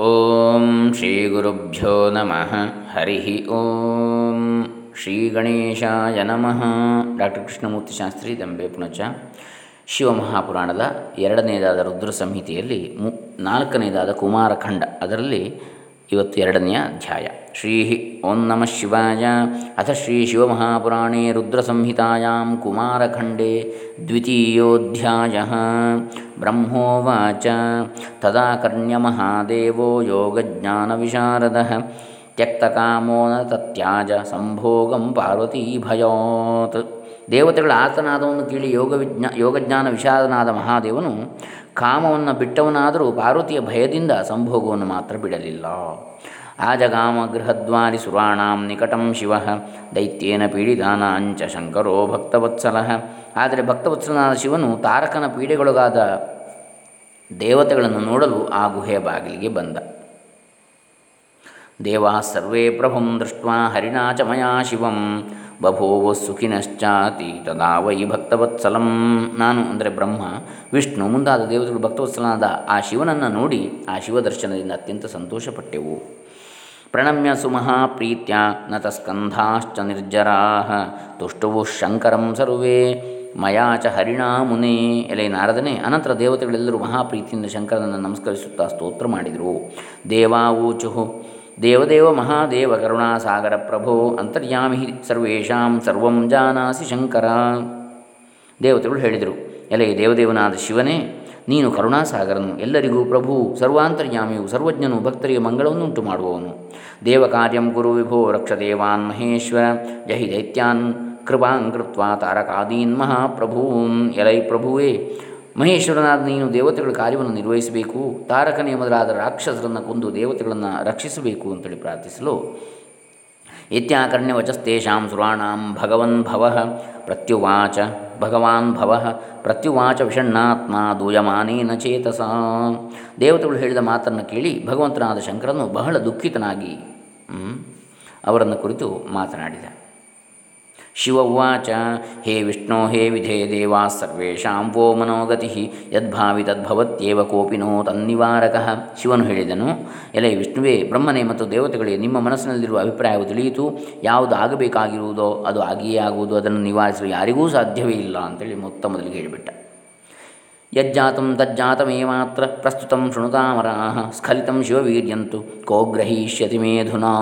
ಓಂ ಶ್ರೀ ಗುರುಭ್ಯೋ ನಮಃ ಹರಿ ಓಂ ಶ್ರೀ ಗಣೇಶಾಯ ನಮಃ ಡಾಕ್ಟರ್ ಕೃಷ್ಣಮೂರ್ತಿ ಶಾಸ್ತ್ರಿ ದಂಬೆ ಪುಣಚ ಶಿವಮಹಾಪುರಾಣದ ಎರಡನೇದಾದ ರುದ್ರ ಸಂಹಿತೆಯಲ್ಲಿ ಮು ನಾಲ್ಕನೇದಾದ ಕುಮಾರಖಂಡ, ಅದರಲ್ಲಿ ಇವತ್ತು ಎರಡನೆಯ ಅಧ್ಯಾಯ. ಶ್ರೀ ಓಂ ನಮಃ ಶಿವಾಯ ಅಥ ಶ್ರೀ ಶಿವಮಹಾಪುರಾಣೇ ರುದ್ರಸಂಹಿತಾಯಾಂ ಕುಮಾರಖಂಡೇ ದ್ವಿತೀಯೋಧ್ಯಾಯ ಬ್ರಹ್ಮೋವಾಚ ತದಾ ಕರ್ಣ್ಯಮಹಾದೇವೋ ಯೋಗಜ್ಞಾನವಿಶಾರದಃ ತ್ಯಕ್ತಕಾಮೋ ನ ತತ್ಯಾಜ ಸಂಭೋಗಂ ಪಾರ್ವತೀ ಭಯೋತ್ ದೇವತೆಗಳ ಆತನಾದವನ್ನು ಕೇಳಿ ಯೋಗ ವಿಜ್ಞಾ ಯೋಗಜ್ಞಾನ ವಿಷಾದನಾದ ಮಹಾದೇವನು, ಕಾಮವನ್ನು ಬಿಟ್ಟವನಾದರೂ ಪಾರ್ವತಿಯ ಭಯದಿಂದ ಸಂಭೋಗವನ್ನು ಮಾತ್ರ ಬಿಡಲಿಲ್ಲ. ಗೃಹದ್ವಾರಿ ಸುರಾಣಾಂ ನಿಕಟಂ ಶಿವ. ದೈತ್ಯೇನ ಪೀಡಿತಾನಾಂಚ ಶಂಕರೋ ಭಕ್ತವತ್ಸಲ. ಆದರೆ ಭಕ್ತವತ್ಸಲನಾದ ಶಿವನು ತಾರಕನ ಪೀಡೆಗೊಳಗಾದ ದೇವತೆಗಳನ್ನು ನೋಡಲು ಆ ಗುಹೆಯ ಬಾಗಿಲಿಗೆ ಬಂದ. ದೇವಾ ಸರ್ವೇ ಪ್ರಭುಂ ದೃಷ್ಟ ಹರಿಣಾ ಚ ಮಯಾ ಶಿವಂ. ಬಭೂವ ಸುಖಿನಶ್ಚಾತಿ ತದಾ ವೈ ಭಕ್ತವತ್ಸಲಂ. ನಾನು ಅಂದರೆ ಬ್ರಹ್ಮ, ವಿಷ್ಣು ಮುಂದಾದ ದೇವತೆಗಳು ಭಕ್ತವತ್ಸಲನಾದ ಆ ಶಿವನನ್ನು ನೋಡಿ ಆ ಶಿವದರ್ಶನದಿಂದ ಅತ್ಯಂತ ಸಂತೋಷಪಟ್ಟೆವು. ಪ್ರಣಮ್ಯ ಸುಮಹಾಪ್ರೀತ್ಯ ನತಸ್ಕಂಧಾಶ್ಚ ನಿರ್ಜರಾ ತುಷ್ಟುವು ಶಂಕರಂ ಸರ್ವೇ ಮಯಾಚ ಹರಿಣಾ ಮುನೇ ಎಲೆ ನಾರದನೆ, ಅನಂತರ ದೇವತೆಗಳೆಲ್ಲರೂ ಮಹಾಪ್ರೀತಿಯಿಂದ ಶಂಕರನನ್ನು ನಮಸ್ಕರಿಸುತ್ತಾ ಸ್ತೋತ್ರ ಮಾಡಿದರು. ದೇವಾವೂಚು ದೇವದೇವ ಮಹಾದೇವ ಕರುಣಾಸಾಗರ ಪ್ರಭೋ, ಅಂತರ್ಯಾಮಿ ಸರ್ವೇಷಾಂ ಸರ್ವಂ ಜಾನಾಸಿ ಶಂಕರ। ದೇವತೆಗಳು ಹೇಳಿದರು, ಎಲೆ ದೇವದೇವನಾದ ಶಿವನೇ ನೀನು ಕರುಣಾಸಾಗರನು. ಎಲ್ಲರಿಗೂ ಪ್ರಭು, ಸರ್ವಾಂತರ್ಯಾಮಿಯು, ಸರ್ವಜ್ಞನು, ಭಕ್ತರಿಗೆ ಮಂಗಳವನ್ನುಂಟು ಮಾಡುವವನು. ದೇವಕಾರ್ಯಂ ಗುರು ವಿಭೋ ರಕ್ಷ ದೇವಾನ್ ಮಹೇಶ್ವರ. ಜಹಿ ದೈತ್ಯಾನ್. ಕೃಪಾಂ ಕೃತ್ವಾ ತಾರಕಾದೀನ್ ಮಹಾಪ್ರಭೂನ್. ಎಲೈ ಪ್ರಭುವೇ. ಮಹೇಶ್ವರನಾದ ನೀನು ದೇವತೆಗಳ ಕಾರ್ಯವನ್ನು ನಿರ್ವಹಿಸಬೇಕು. ತಾರಕನೇ ಮೊದಲಾದ ರಾಕ್ಷಸರನ್ನು ಕೊಂದು ದೇವತೆಗಳನ್ನು ರಕ್ಷಿಸಬೇಕು ಅಂತೇಳಿ ಪ್ರಾರ್ಥಿಸಲು. ಇತ್ಯಾಕರ್ಣ್ಯವಚಸ್ತೇಷಾಂ ಸುರಾಣಾಂ ಭಗವನ್ ಭವ ಪ್ರತ್ಯುವಾಚ. ಭಗವಾನ್ ಭವ ಪ್ರತ್ಯುವಾಚ ವಿಷಣ್ಣಾತ್ಮ ದೂಯಮಾನೇನ ಚೇತಸ. ದೇವತೆಗಳು ಹೇಳಿದ ಮಾತನ್ನು ಕೇಳಿ ಭಗವಂತನಾದ ಶಂಕರನು ಬಹಳ ದುಃಖಿತನಾಗಿ ಅವರನ್ನು ಕುರಿತು ಮಾತನಾಡಿದ. ಶಿವ ಉವಾಚ ಹೇ ವಿಷ್ಣೋ, ಹೇ ವಿಧೇ ದೇವಾ, ಸರ್ವೇಷಾಂ ವೋ ಮನೋಗತಿ. ಯದ್ಭಾವಿ ತದ್ಭವತ್ಯೇವ ಕೋಪಿನೋ ತನ್ನಿವಾರಕ. ಶಿವನು ಹೇಳಿದನು, ಎಲೆ ವಿಷ್ಣುವೇ, ಬ್ರಹ್ಮನೇ ಮತ್ತು ದೇವತೆಗಳಿಗೆ ನಿಮ್ಮ ಮನಸ್ಸಿನಲ್ಲಿರುವ ಅಭಿಪ್ರಾಯವು ತಿಳಿಯಿತು. ಯಾವುದು ಆಗಬೇಕಾಗಿರುವುದೋ ಅದು ಆಗಿಯೇ ಆಗುವುದು, ಅದನ್ನು ನಿವಾರಿಸಲು ಯಾರಿಗೂ ಸಾಧ್ಯವೇ ಇಲ್ಲ ಅಂತೇಳಿ ಮೊತ್ತ ಮೊದಲಿಗೆ ಹೇಳಿಬಿಟ್ಟ. ಯಜ್ಜಾತಂ ತಜ್ಜಾತಮೇ ಮಾತ್ರ ಪ್ರಸ್ತುತಂ ಶೃಣುತಾಮರಾಹ ಸ್ಖಲಿತಂ ಶಿವವೀರ್ಯಂತು ಕೋ ಗ್ರಹೀಷ್ಯತಿ ಮೇಧುನಾ.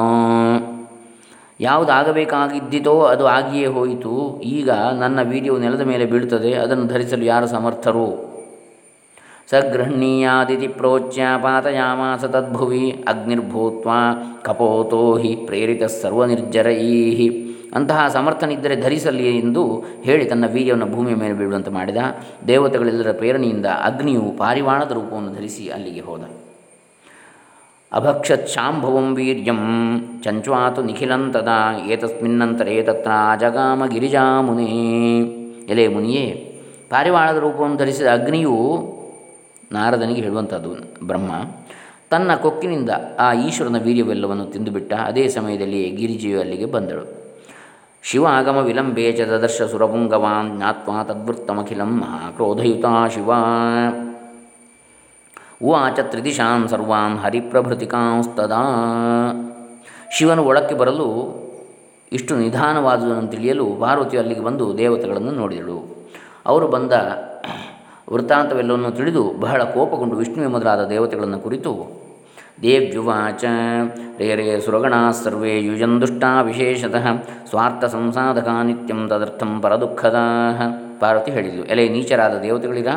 ಯಾವುದಾಗಬೇಕಾಗಿದ್ದಿತೋ ಅದು ಆಗಿಯೇ ಹೋಯಿತು. ಈಗ ನನ್ನ ವೀರ್ಯವು ನೆಲದ ಮೇಲೆ ಬೀಳುತ್ತದೆ, ಅದನ್ನು ಧರಿಸಲು ಯಾರು ಸಮರ್ಥರು? ಸಗೃಹಣೀಯಾದಿತಿ ಪ್ರೋಚ್ಯ ಪಾತಯಾಮಾಸ ತದ್ಭುವಿ ಅಗ್ನಿರ್ಭೂತ್ವ ಕಪೋತೋ ಹಿ ಪ್ರೇರಿತ ಸರ್ವನಿರ್ಜರೈ ಅಂತಹ ಸಮರ್ಥನಿದ್ದರೆ ಧರಿಸಲಿ ಎಂದು ಹೇಳಿ ತನ್ನ ವೀರ್ಯವನ್ನು ಭೂಮಿಯ ಮೇಲೆ ಬೀಳುವಂತೆ ಮಾಡಿದ. ದೇವತೆಗಳೆಲ್ಲರ ಪ್ರೇರಣೆಯಿಂದ ಅಗ್ನಿಯು ಪಾರಿವಾಣದ ರೂಪವನ್ನು ಧರಿಸಿ ಅಲ್ಲಿಗೆ ಹೋದ. ಅಭಕ್ಷತ್ ಶಾಂಭವಂ ವೀರ್ಯಂ ಚಂಚ್ವಾತು ನಿಖಿಲಂತದ ಏತಸ್ಮಿನ್ನಂತರೇ ತತ್ರ ಗಿರಿಜಾ ಮುನಿ ಎಲೆ ಮುನಿಯೇ ಪಾರಿವಾಳದ ರೂಪವನ್ನು ಧರಿಸಿದ ಅಗ್ನಿಯು ನಾರದನಿಗೆ ಹೇಳುವಂಥದ್ದು, ಬ್ರಹ್ಮ, ತನ್ನ ಕೊಕ್ಕಿನಿಂದ ಆ ಈಶ್ವರನ ವೀರ್ಯವೆಲ್ಲವನ್ನು ತಿಂದುಬಿಟ್ಟ ಅದೇ ಸಮಯದಲ್ಲಿ ಗಿರಿಜೆಯು ಅಲ್ಲಿಗೆ ಬಂದಳು. ಶಿವ ಆಗಮ ವಿಲಂಬೇ ಚ ದದರ್ಶ ಸುರಪುಂಗವಾನ್ ಜ್ಞಾತ್ವಾ ತದ್ವೃತ್ತಮಖಿಲಂ ಮಹಾಕ್ರೋಧಯುತ ಶಿವ. ಉವಾಚ ತ್ರಿದಿಶಾನ್ ಸರ್ವಾನ್ ಹರಿಪ್ರಭೃತಿಕಾಂಸ್ತದಾ. ಶಿವನು ಒಳಕ್ಕೆ ಬರಲು ಇಷ್ಟು ನಿಧಾನವಾದುದನ್ನು ತಿಳಿಯಲು ಪಾರ್ವತಿಯು ಅಲ್ಲಿಗೆ ಬಂದು ದೇವತೆಗಳನ್ನು ನೋಡಿದಳು. ಅವರು ಬಂದ ವೃತ್ತಾಂತವೆಲ್ಲವನ್ನು ತಿಳಿದು ಬಹಳ ಕೋಪಗೊಂಡು ವಿಷ್ಣುವೆ ಮೊದಲಾದ ದೇವತೆಗಳನ್ನು ಕುರಿತು ದೇವ್ಯುವಾಚ ರೇ ರೇ ಸರ್ವೇ ಯುಜಂದುಷ್ಟಾ ವಿಶೇಷತಃ ಸ್ವಾರ್ಥ ಸಂಸಾಧಕ ನಿತ್ಯಂ ತದರ್ಥಂ ಪರದುಃಖದ ಪಾರ್ವತಿ ಹೇಳಿದಳು ಎಲೆ ನೀಚರಾದ ದೇವತೆಗಳಿರ?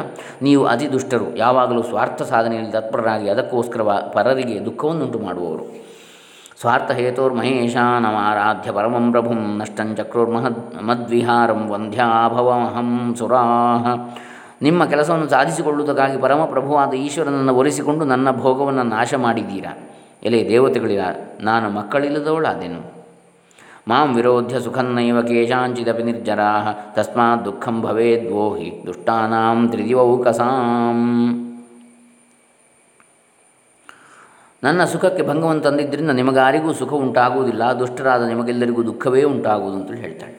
ನೀವು ಅತಿ ದುಷ್ಟರು ಯಾವಾಗಲೂ ಸ್ವಾರ್ಥ ಸಾಧನೆಯಲ್ಲಿ ತತ್ಪರರಾಗಿ ಅದಕ್ಕೋಸ್ಕರ ಪರರಿಗೆ ದುಃಖವನ್ನುಂಟು ಮಾಡುವವರು ಸ್ವಾರ್ಥ ಆರಾಧ್ಯ ಪರಮಂ ಪ್ರಭುಂ ನಷ್ಟಂಚಕ್ರೋರ್ಮಹದ್ ಮದ್ವಿಹಾರಂ ವಂಧ್ಯಾಭವಹಂ ಸುರಾಹ। ನಿಮ್ಮ ಕೆಲಸವನ್ನು ಸಾಧಿಸಿಕೊಳ್ಳುವುದಕ್ಕಾಗಿ ಪರಮಪ್ರಭುವಾದ ಈಶ್ವರನನ್ನು ಒಲಿಸಿಕೊಂಡು ನನ್ನ ಭೋಗವನ್ನು ನಾಶ ಮಾಡಿದ್ದೀರಾ? ಎಲೆ ದೇವತೆಗಳಿರ, ನಾನು ಮಕ್ಕಳಿಲ್ಲದವಳಾದೆನು. ಮಾಂ ವಿರೋಧ್ಯ ಸುಖನ್ನೈವ ಕೇಶಾಂಚಿದಪಿ ನಿರ್ಜರಾ ತಸ್ಮಾತ್ ದುಃಖಂ ಭವೇದ್ವೋ ಹಿ ದುಷ್ಟಾನಾಂ ತ್ರಿದಿವೌಕಸಾಂ. ನನ್ನ ಸುಖಕ್ಕೆ ಭಂಗವನ್ನು ತಂದಿದ್ದರಿಂದ ನಿಮಗಾರಿಗೂ ಸುಖ ಉಂಟಾಗುವುದಿಲ್ಲ, ದುಷ್ಟರಾದ ನಿಮಗೆಲ್ಲರಿಗೂ ದುಃಖವೇ ಉಂಟಾಗುವುದು ಅಂತೇಳಿ ಹೇಳ್ತಾಳೆ.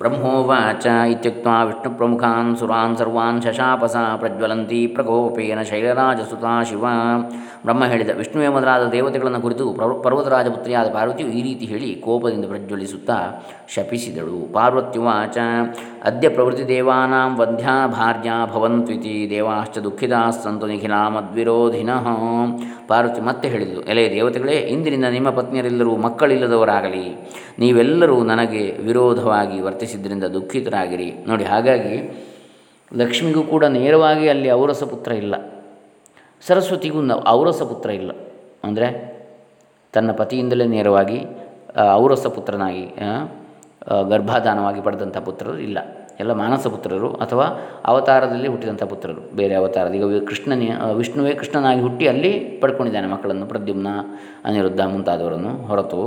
ಬ್ರಹ್ಮೋವಾಚ ಇತ್ಯುಕ್ತ ವಿಷ್ಣು ಪ್ರಮುಖಾನ್ ಸುರಾನ್ ಸರ್ವಾನ್ ಶಶಾಪಸ ಪ್ರಜ್ವಲಂತಿ ಪ್ರಕೋಪೇನ ಶೈಲರಾಜಸುತಾ ಶಿವ ಬ್ರಹ್ಮ ಹೇಳಿದ ವಿಷ್ಣುವೇ ಮೊದಲಾದ ದೇವತೆಗಳನ್ನು ಕುರಿತು ಪರ್ವತರಾಜಪುತ್ರಿಯಾದ ಪಾರ್ವತಿಯು ಈ ರೀತಿ ಹೇಳಿ ಕೋಪದಿಂದ ಪ್ರಜ್ವಲಿಸುತ್ತಾ ಶಪಿಸಿದಳು. ಪಾರ್ವತ್ಯುವಾಚ, ಅದ್ಯ ಪ್ರವೃತ್ತಿ ದೇವಾನಾಂ ವಧ್ಯಾ ಭಾರ್ಯಾ ಭವಂತ್ವಿತಿ ದೇವಾಶ್ಚ ದುಃಖಿತಾ ಸಂತು ನಿಖಿಲಾ ಮದ್ವಿರೋಧಿನಃ ಪಾರ್ವತಿ ಮತ್ತೆ ಹೇಳಿದಳು, ಎಲೆ ದೇವತೆಗಳೇ, ಇಂದಿನಿಂದ ನಿಮ್ಮ ಪತ್ನಿಯರೆಲ್ಲರೂ ಮಕ್ಕಳಿಲ್ಲದವರಾಗಲಿ. ನೀವೆಲ್ಲರೂ ನನಗೆ ವಿರೋಧವಾಗಿ ವರ್ತಿಸಿದ್ದರಿಂದ ದುಃಖಿತರಾಗಿರಿ. ನೋಡಿ, ಹಾಗಾಗಿ ಲಕ್ಷ್ಮಿಗೂ ಕೂಡ ನೇರವಾಗಿ ಅಲ್ಲಿ ಔರಸ ಪುತ್ರ ಇಲ್ಲ. ಸರಸ್ವತಿಗೂ ಔರಸ ಪುತ್ರ ಇಲ್ಲ. ಅಂದರೆ ತನ್ನ ಪತಿಯಿಂದಲೇ ನೇರವಾಗಿ ಔರಸ ಪುತ್ರನಾಗಿ ಗರ್ಭಾಧಾನವಾಗಿ ಪಡೆದಂಥ ಪುತ್ರರು ಇಲ್ಲ. ಎಲ್ಲ ಮಾನಸ ಪುತ್ರರು ಅಥವಾ ಅವತಾರದಲ್ಲಿ ಹುಟ್ಟಿದಂಥ ಪುತ್ರರು. ಬೇರೆ ಅವತಾರದ, ಈಗ ಕೃಷ್ಣನೇ ವಿಷ್ಣುವೇ ಕೃಷ್ಣನಾಗಿ ಹುಟ್ಟಿ ಅಲ್ಲಿ ಪಡ್ಕೊಂಡಿದ್ದಾನೆ ಮಕ್ಕಳನ್ನು ಪ್ರದ್ಯುಮ್ನ, ಅನಿರುದ್ಧ ಮುಂತಾದವರನ್ನು ಹೊರತು.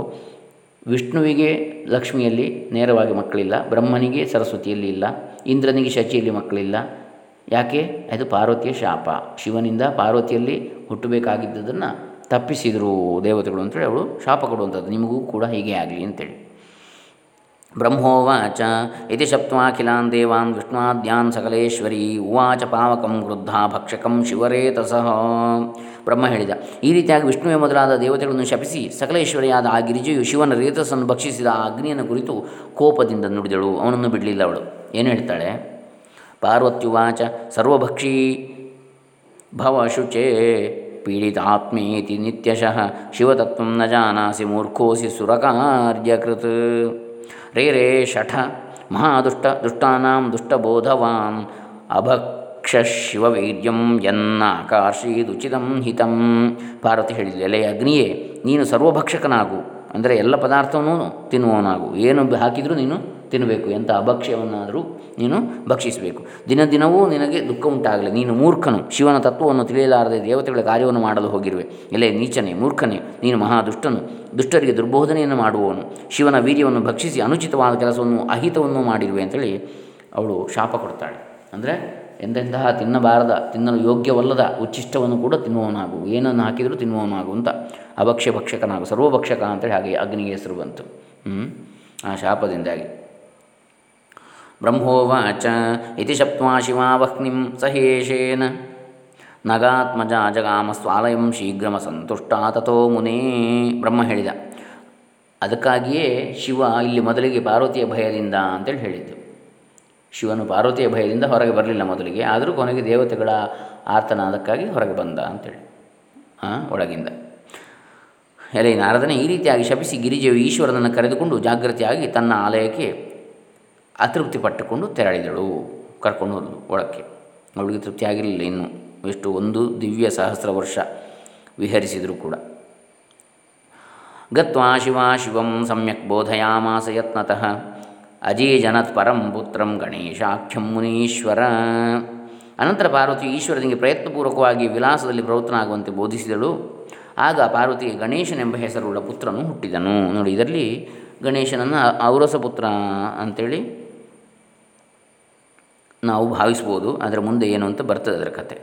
ವಿಷ್ಣುವಿಗೆ ಲಕ್ಷ್ಮಿಯಲ್ಲಿ ನೇರವಾಗಿ ಮಕ್ಕಳಿಲ್ಲ, ಬ್ರಹ್ಮನಿಗೆ ಸರಸ್ವತಿಯಲ್ಲಿ ಇಲ್ಲ, ಇಂದ್ರನಿಗೆ ಶಚಿಯಲ್ಲಿ ಮಕ್ಕಳಿಲ್ಲ. ಯಾಕೆ? ಅದು ಪಾರ್ವತಿಯ ಶಾಪ. ಶಿವನಿಂದ ಪಾರ್ವತಿಯಲ್ಲಿ ಹುಟ್ಟಬೇಕಾಗಿದ್ದದನ್ನು ತಪ್ಪಿಸಿದರು ದೇವತೆಗಳು ಅಂತೇಳಿ ಅವಳು ಶಾಪ ಕೊಡುವಂಥದ್ದು. ನಿಮಗೂ ಕೂಡ ಹೀಗೆ ಆಗಲಿ ಅಂತೇಳಿ. ಬ್ರಹ್ಮೋವಾಚ ಇತಿ ಶಪ್ತ್ವಾಖಿಲಾನ್ ದೇವಾನ್ ವಿಷ್ಣುವಾದ್ಯಾನ್ ಸಕಲೇಶ್ವರಿ, ಉವಾಚ ಪಾವಕಂ ವೃದ್ಧ ಭಕ್ಷಕಂ ಶಿವರೇತಸಃ. ಬ್ರಹ್ಮ ಹೇಳಿದ. ಈ ರೀತಿಯಾಗಿ ವಿಷ್ಣುವೆ ಮೊದಲಾದ ದೇವತೆಗಳನ್ನು ಶಪಿಸಿ ಸಕಲೇಶ್ವರಿಯಾದ ಆ ಗಿರಿಜೆಯು ಶಿವನ ರೇತಸ್ಸನ್ನು ಭಕ್ಷಿಸಿದ ಆ ಅಗ್ನಿಯನ್ನು ಕುರಿತು ಕೋಪದಿಂದ ನುಡಿದಳು. ಅವನನ್ನು ಬಿಡಲಿಲ್ಲ ಅವಳು. ಏನು ಹೇಳ್ತಾಳೆ? ಪಾರ್ವತ್ಯುವಾಚ ಸರ್ವಭಕ್ಷೀ ಭವಶುಚೇ ಪೀಡಿತಾತ್ಮೇತಿ ನಿತ್ಯಶಃ ಶಿವತತ್ವ ನ ಜಾನಾಸಿ ಮೂರ್ಖೋಸಿ ಸುರಕಾರ್ಯಕೃತ್. ರೇ ರೇ ಶಠ ಮಹಾದುಷ್ಟ ದುಷ್ಟಾನಾಂ ದುಷ್ಟಬೋಧವಾನ್ ಅಭಕ್ಷ ಶಿವವೈರ್ಯಂ ಯನ್ನಾಕಾರ್ಷೀದುಚಿತಂ ಹಿತಂ. ಪಾರ್ವತಿ ಹೇಳಿದ್ಲು ಎಲೆ ಅಗ್ನಿಯೇ, ನೀನು ಸರ್ವಭಕ್ಷಕನಾಗು. ಅಂದರೆ ಎಲ್ಲ ಪದಾರ್ಥವನ್ನೂ ತಿನ್ನುವವನಾಗು. ಏನು ಹಾಕಿದರೂ ನೀನು ತಿನ್ನಬೇಕು ಎಂಥ ಅಭಕ್ಷ್ಯವನ್ನಾದರೂ ನೀನು ಭಕ್ಷಿಸಬೇಕು. ದಿನ ದಿನವೂ ನಿನಗೆ ದುಃಖ ಉಂಟಾಗಲಿ. ನೀನು ಮೂರ್ಖನು. ಶಿವನ ತತ್ವವನ್ನು ತಿಳಿಯಲಾರದೆ ದೇವತೆಗಳ ಕಾರ್ಯವನ್ನು ಮಾಡಲು ಹೋಗಿರುವೆ. ಎಲೆ ನೀಚನೆ, ಮೂರ್ಖನೇ, ನೀನು ಮಹಾದುಷ್ಟನು. ದುಷ್ಟರಿಗೆ ದುರ್ಬೋಧನೆಯನ್ನು ಮಾಡುವವನು. ಶಿವನ ವೀರ್ಯವನ್ನು ಭಕ್ಷಿಸಿ ಅನುಚಿತವಾದ ಕೆಲಸವನ್ನು ಅಹಿತವನ್ನು ಮಾಡಿರುವೆ ಅಂತೇಳಿ ಅವಳು ಶಾಪ ಕೊಡ್ತಾಳೆ. ಅಂದರೆ ಎಂತೆಂತಹ ತಿನ್ನಬಾರದ, ತಿನ್ನಲು ಯೋಗ್ಯವಲ್ಲದ ಉಚ್ಚಿಷ್ಟವನ್ನು ಕೂಡ ತಿನ್ನುವವನಾಗು. ಏನನ್ನು ಹಾಕಿದರೂ ತಿನ್ನುವವನಾಗು ಅಂತ ಅಭಕ್ಷ್ಯ ಭಕ್ಷಕನಾಗು ಸರ್ವಭಕ್ಷಕ ಅಂತೇಳಿ ಹಾಗೆ ಅಗ್ನಿಗೆ ಹೆಸರು ಬಂತು. ಆ ಶಾಪದಿಂದಾಗಿ. ಬ್ರಹ್ಮೋವಾಚ ಇತಿ ಶಪ್ವಾ ಶಿವಾವಹ್ನಿಂ ಸಹೇಶೇನ. ನಗಾತ್ಮಜ ಜಗಾಮ ಸ್ವಾಲಯಂ ಶೀಘ್ರಮ ಸಂತುಷ್ಟ ತಥೋ ಮುನೇ ಬ್ರಹ್ಮ ಹೇಳಿದ. ಅದಕ್ಕಾಗಿಯೇ ಶಿವ ಇಲ್ಲಿ ಮೊದಲಿಗೆ ಪಾರ್ವತಿಯ ಭಯದಿಂದ ಅಂತೇಳಿ ಹೇಳಿದ್ದು. ಶಿವನು ಪಾರ್ವತಿಯ ಭಯದಿಂದ ಹೊರಗೆ ಬರಲಿಲ್ಲ ಮೊದಲಿಗೆ, ಆದರೂ ಕೊನೆಗೆ ದೇವತೆಗಳ ಆರ್ತನಾದಕ್ಕಾಗಿ ಹೊರಗೆ ಬಂದ ಅಂತೇಳಿ ಒಳಗಿಂದ. ಎಲೆ ನಾರದನೇ, ಈ ರೀತಿಯಾಗಿ ಶಪಿಸಿ ಗಿರಿಜೆಯು ಈಶ್ವರನನ್ನು ಕರೆದುಕೊಂಡು ಜಾಗೃತಿಯಾಗಿ ತನ್ನ ಆಲಯಕ್ಕೆ ಅತೃಪ್ತಿ ಪಟ್ಟುಕೊಂಡು ತೆರಳಿದಳು. ಕರ್ಕೊಂಡು ಹೋದಳು ಒಳಕ್ಕೆ. ಅವಳಿಗೆ ತೃಪ್ತಿ ಆಗಿರಲಿಲ್ಲ ಇನ್ನು. ಎಷ್ಟು ಒಂದು ದಿವ್ಯ ಸಹಸ್ರ ವರ್ಷ ವಿಹರಿಸಿದರೂ ಕೂಡ. ಗತ್ವಾ ಶಿವ ಶಿವಂ ಸಮ್ಯಕ್ ಬೋಧಯಾಮಾಸ ಯತ್ನತಃ. ಅಜೀಜನತ್ ಪರಂ ಪುತ್ರಂ ಗಣೇಶಾಖ್ಯಂ ಮುನೀಶ್ವರ. ಅನಂತರ ಪಾರ್ವತಿ ಈಶ್ವರನಿಗೆ ಪ್ರಯತ್ನಪೂರ್ವಕವಾಗಿ ವಿಲಾಸದಲ್ಲಿ ಪ್ರವೃತ್ತನಾಗುವಂತೆ ಬೋಧಿಸಿದಳು. ಆಗ ಪಾರ್ವತಿಗೆ ಗಣೇಶನೆಂಬ ಹೆಸರುಳ್ಳ ಪುತ್ರನು ಹುಟ್ಟಿದನು. ನೋಡಿ, ಇದರಲ್ಲಿ ಗಣೇಶನನ್ನು ಔರಸ ಪುತ್ರ ಅಂಥೇಳಿ ನಾವು ಭಾವಿಸ್ಬೋದು. ಅದರ ಮುಂದೆ ಏನು ಅಂತ ಬರ್ತದೆ ಅದರ ಕತೆ.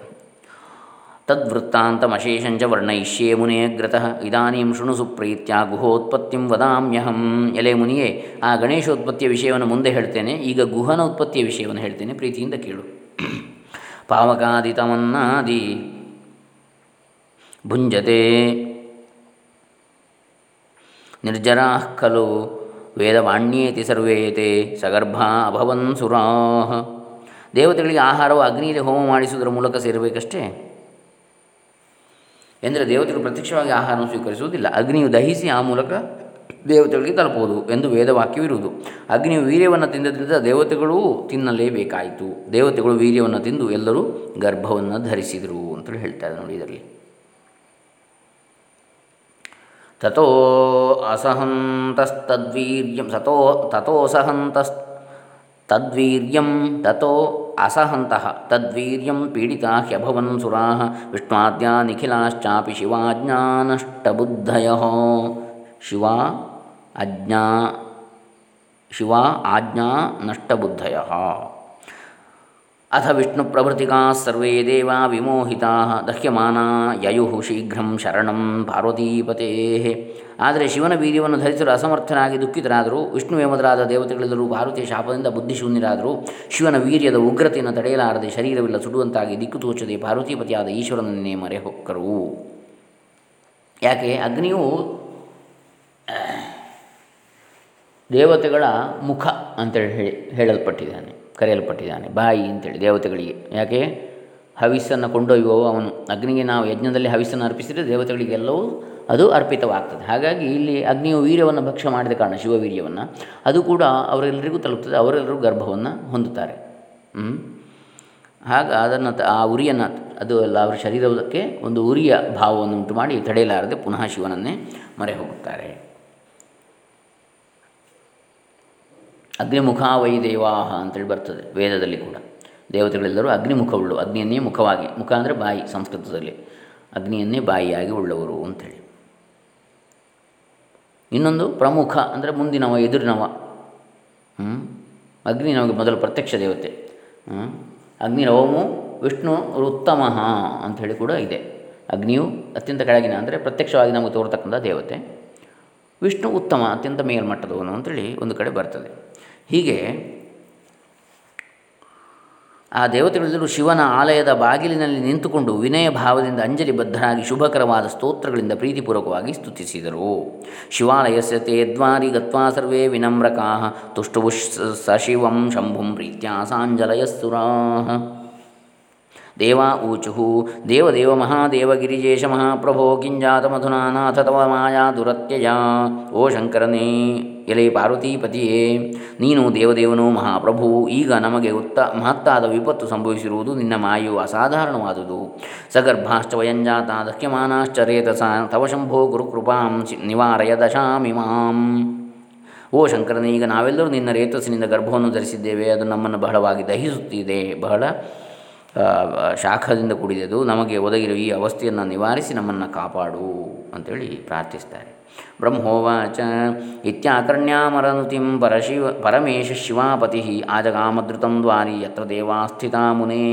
ತದ್ವೃತ್ತಾಂತಮಶೇಷಂಚ ವರ್ಣಯಿಷ್ಯೇ ಮುನೇಗ್ರತಃ ಇದಾನೀಂ ಶೃಣು ಸುಪ್ರೀತ್ಯ ಗುಹೋತ್ಪತ್ತಿಂ ವದಾಮ್ಯಹಂ ಎಲೆ ಮುನಿಯೇ ಆ ಗಣೇಶೋತ್ಪತ್ತಿಯ ವಿಷಯವನ್ನು ಮುಂದೆ ಹೇಳ್ತೇನೆ। ಈಗ ಗುಹನ ಉತ್ಪತ್ತಿಯ ವಿಷಯವನ್ನು ಹೇಳ್ತೇನೆ ಪ್ರೀತಿಯಿಂದ ಕೇಳು. ಪಾವಕಾದಿತಮನ್ನಾದಿ ಭುಂಜತೆ ನಿರ್ಜರಾ ಖಲು ವೇದವಾಣ್ಯೇತಿ ಸರ್ವೇತೆ ಸಗರ್ಭಾ ಅಭವನ್ ಸುರಾ ದೇವತೆಗಳಿಗೆ ಆಹಾರವು ಅಗ್ನಿಯಲ್ಲಿ ಹೋಮ ಮಾಡಿಸುವುದರ ಮೂಲಕ ಸೇರಬೇಕಷ್ಟೇ? ಎಂದರೆ ದೇವತೆಗಳು ಪ್ರತ್ಯಕ್ಷವಾಗಿ ಆಹಾರವನ್ನು ಸ್ವೀಕರಿಸುವುದಿಲ್ಲ. ಅಗ್ನಿಯು ದಹಿಸಿ ಆ ಮೂಲಕ ದೇವತೆಗಳಿಗೆ ತಲುಪುವುದು ಎಂದು ವೇದವಾಕ್ಯವಿರುವುದು. ಅಗ್ನಿಯು ವೀರ್ಯವನ್ನು ತಿಂದದ್ರಿಂದ ದೇವತೆಗಳೂ ತಿನ್ನಲೇಬೇಕಾಯಿತು. ದೇವತೆಗಳು ವೀರ್ಯವನ್ನು ತಿಂದು ಎಲ್ಲರೂ ಗರ್ಭವನ್ನು ಧರಿಸಿದರು ಅಂತೇಳಿ ಹೇಳ್ತಾರೆ ನೋಡಿ ಇದರಲ್ಲಿ. ತಥೋ ಅಸಹಂತಸ್ತದ್ವೀರ್ಯಂ ಸತೋ ತಥೋ ಅಸಹಂತಸ್, ತದ್ವೀರ್ಯಂ ತಥೋ ಅಸಹಂತಃ ತದ್ವೀರ್ಯಂ ಪೀಡಿತಾ ಹ್ಯಭವನ್ ಸುರಾ ವಿಷ್ಣಾದ್ಯಾ ನಿಖಿಲಾಶ್ಚಾಪಿ ಶಿವಾಜ್ಞಾನಷ್ಟಬುದ್ಧಯ ಶಿವ ಅಜ್ಞಾ ಶಿವ ಆಜ್ಞಾ ನಷ್ಟಬುದ್ಧಯ ಅಥ ವಿಷ್ಣು ಪ್ರಭೃತಿಕಾ ಸರ್ವೇ ದೇವಾ ವಿಮೋಹಿತಾ ದಹ್ಯಮಾನ ಯಯು ಶೀಘ್ರಂ ಶರಣಂ ಪಾರ್ವತೀಪತೇ ಆದರೆ ಶಿವನ ವೀರ್ಯವನ್ನು ಧರಿಸಲು ಅಸಮರ್ಥನಾಗಿ ದುಃಖಿತರಾದರೂ ವಿಷ್ಣು ಮೊದಲಾದ ದೇವತೆಗಳೆಲ್ಲರೂ ಪಾರ್ವತಿಯ ಶಾಪದಿಂದ ಬುದ್ಧಿಶೂನ್ಯರಾದರು, ಶಿವನ ವೀರ್ಯದ ಉಗ್ರತೆಯನ್ನು ತಡೆಯಲಾರದೆ ಶರೀರವಿಲ್ಲ ಸುಡುವಂತಾಗಿ ದಿಕ್ಕು ತೋಚದೆ ಪಾರ್ವತಿಪತಿಯಾದ ಈಶ್ವರನನ್ನೇ ಮರೆ ಹೊಕ್ಕರು. ಯಾಕೆ? ಅಗ್ನಿಯು ದೇವತೆಗಳ ಮುಖ ಅಂತೇಳಿ ಹೇಳಿ, ಹೇಳಲ್ಪಟ್ಟಿದ್ದಾನೆ. ಕರೆಯಲ್ಪಟ್ಟಿದ್ದಾನೆ. ಬಾಯಿ ಅಂತೇಳಿ ದೇವತೆಗಳಿಗೆ. ಯಾಕೆ? ಹವಿಸ್ಸನ್ನು ಕೊಂಡೊಯ್ಯುವವು ಅವನು. ಅಗ್ನಿಗೆ ನಾವು ಯಜ್ಞದಲ್ಲಿ ಹವಿಸ್ಸನ್ನು ಅರ್ಪಿಸಿದರೆ ದೇವತೆಗಳಿಗೆಲ್ಲವೂ ಅದು ಅರ್ಪಿತವಾಗ್ತದೆ. ಹಾಗಾಗಿ ಇಲ್ಲಿ ಅಗ್ನಿಯು ವೀರ್ಯವನ್ನು ಭಕ್ಷ್ಯ ಮಾಡಿದ ಕಾರಣ, ಶಿವವೀರ್ಯವನ್ನು, ಅದು ಕೂಡ ಅವರೆಲ್ಲರಿಗೂ ತಲುಪ್ತದೆ. ಅವರೆಲ್ಲರೂ ಗರ್ಭವನ್ನು ಹೊಂದುತ್ತಾರೆ. ಹಾಗೆ, ಅದನ್ನು ಆ ಉರಿಯನ್ನು ಅದು ಎಲ್ಲ ಅವರ ಶರೀರಕ್ಕೆ ಒಂದು ಉರಿಯ ಭಾವವನ್ನು ಉಂಟು ಮಾಡಿ ತಡೆಯಲಾರದೆ ಪುನಃ ಶಿವನನ್ನೇ ಮರೆ ಹೋಗುತ್ತಾರೆ ಅಗ್ನಿಮುಖ ವೈ ದೇವಾಹ ಅಂತೇಳಿ ಬರ್ತದೆ, ವೇದದಲ್ಲಿ ಕೂಡ. ದೇವತೆಗಳೆಲ್ಲರೂ ಅಗ್ನಿಮುಖವುಳ್ಳು ಅಗ್ನಿಯನ್ನೇ ಮುಖವಾಗಿ, ಮುಖ ಅಂದರೆ ಬಾಯಿ ಸಂಸ್ಕೃತದಲ್ಲಿ. ಅಗ್ನಿಯನ್ನೇ ಬಾಯಿಯಾಗಿ ಉಳ್ಳವರು ಅಂಥೇಳಿ ಇನ್ನೊಂದು ಪ್ರಮುಖ ಅಂದರೆ ಮುಂದಿನವ, ಎದುರಿನವ. ಅಗ್ನಿ ನಮಗೆ ಮೊದಲು ಪ್ರತ್ಯಕ್ಷ ದೇವತೆ. ಅಗ್ನಿರವಮು ವಿಷ್ಣು ಉತ್ತಮ ಅಂಥೇಳಿ ಕೂಡ ಇದೆ. ಅಗ್ನಿಯು ಅತ್ಯಂತ ಕೆಳಗಿನ ಅಂದರೆ ಪ್ರತ್ಯಕ್ಷವಾಗಿ ನಮಗೆ ತೋರ್ತಕ್ಕಂಥ ದೇವತೆ. ವಿಷ್ಣು ಉತ್ತಮ, ಅತ್ಯಂತ ಮೇಲ್ಮಟ್ಟದವನು ಅಂತೇಳಿ ಒಂದು ಕಡೆ ಬರ್ತದೆ. ಹೀಗೆ ಆ ದೇವತೆಗಳೆಲ್ಲರೂ ಶಿವನ ಆಲಯದ ಬಾಗಿಲಿನಲ್ಲಿ ನಿಂತುಕೊಂಡು ವಿನಯ ಭಾವದಿಂದ ಅಂಜಲಿ ಬದ್ಧರಾಗಿ ಶುಭಕರವಾದ ಸ್ತೋತ್ರಗಳಿಂದ ಪ್ರೀತಿಪೂರ್ವಕವಾಗಿ ಸ್ತುತಿಸಿದರು. ಶಿವಾಲಯಸ್ಯ ತೇ ದ್ವಾರಿ ಗತ್ವಾ ಸರ್ವೇ ವಿನಮ್ರಕಾ ತುಷ್ಟುವು ಸಶಿವಂ ಶಂಭುಂ ಪ್ರೀತ್ಯಾ ಸಾಂಜಲಯಸ್ಸುರಾ ದೇವ ಊಚುಹು. ದೇವದೇವ ಮಹಾದೇವಗಿರಿಜೇಶ ಮಹಾಪ್ರಭೋ ಕಿಂಜಾತ ಮಧುನಾಥ ತವ ಮಾಯಾ ದುರತ್ಯಯ. ಓ ಶಂಕರನೇ, ಎಲೆ ಪಾರ್ವತೀಪತಿಯೇ, ನೀನು ದೇವದೇವನು ಮಹಾಪ್ರಭು, ಈಗ ನಮಗೆ ಉತ್ತ ಮಹತ್ತಾದ ವಿಪತ್ತು ಸಂಭವಿಸಿರುವುದು ನಿನ್ನ ಮಾಯು ಅಸಾಧಾರಣವಾದುದು. ಸಗರ್ಭಾಶ್ಚ ವಯಂಜಾತ ದಹ್ಯಮಾನಾಶ್ಚ ರೇತಸ, ತವ ಶಂಭೋ ಗುರುಕೃಪಾಂ ನಿವಾರಯ ದಶಾಮಿಮಾಂ ಓ ಶಂಕರನೇ, ಈಗ ನಾವೆಲ್ಲರೂ ನಿನ್ನ ರೇತಸ್ಸಿನಿಂದ ಗರ್ಭವನ್ನು ಧರಿಸಿದ್ದೇವೆ, ಅದು ನಮ್ಮನ್ನು ಬಹಳವಾಗಿ ದಹಿಸುತ್ತಿದೆ. ಬಹಳ ಶಾಖದಿಂದ ಕೂಡಿದೆದು ನಮಗೆ ಒದಗಿರುವ ಈ ಅವಸ್ಥೆಯನ್ನು ನಿವಾರಿಸಿ ನಮ್ಮನ್ನು ಕಾಪಾಡು ಅಂತೇಳಿ ಪ್ರಾರ್ಥಿಸ್ತಾರೆ. ಬ್ರಹ್ಮೋವಾಚ ಇತ್ಯಾಕರ್ಣ್ಯಾಮರನುತಿಂ ಪರಶಿವ ಪರಮೇಶ ಶಿವಾಪತಿ ಆಜಗಾಮದೃತಂ ದ್ವಾರಿ ಯತ್ರ ದೇವಾಸ್ಥಿತಾ ಮುನೇ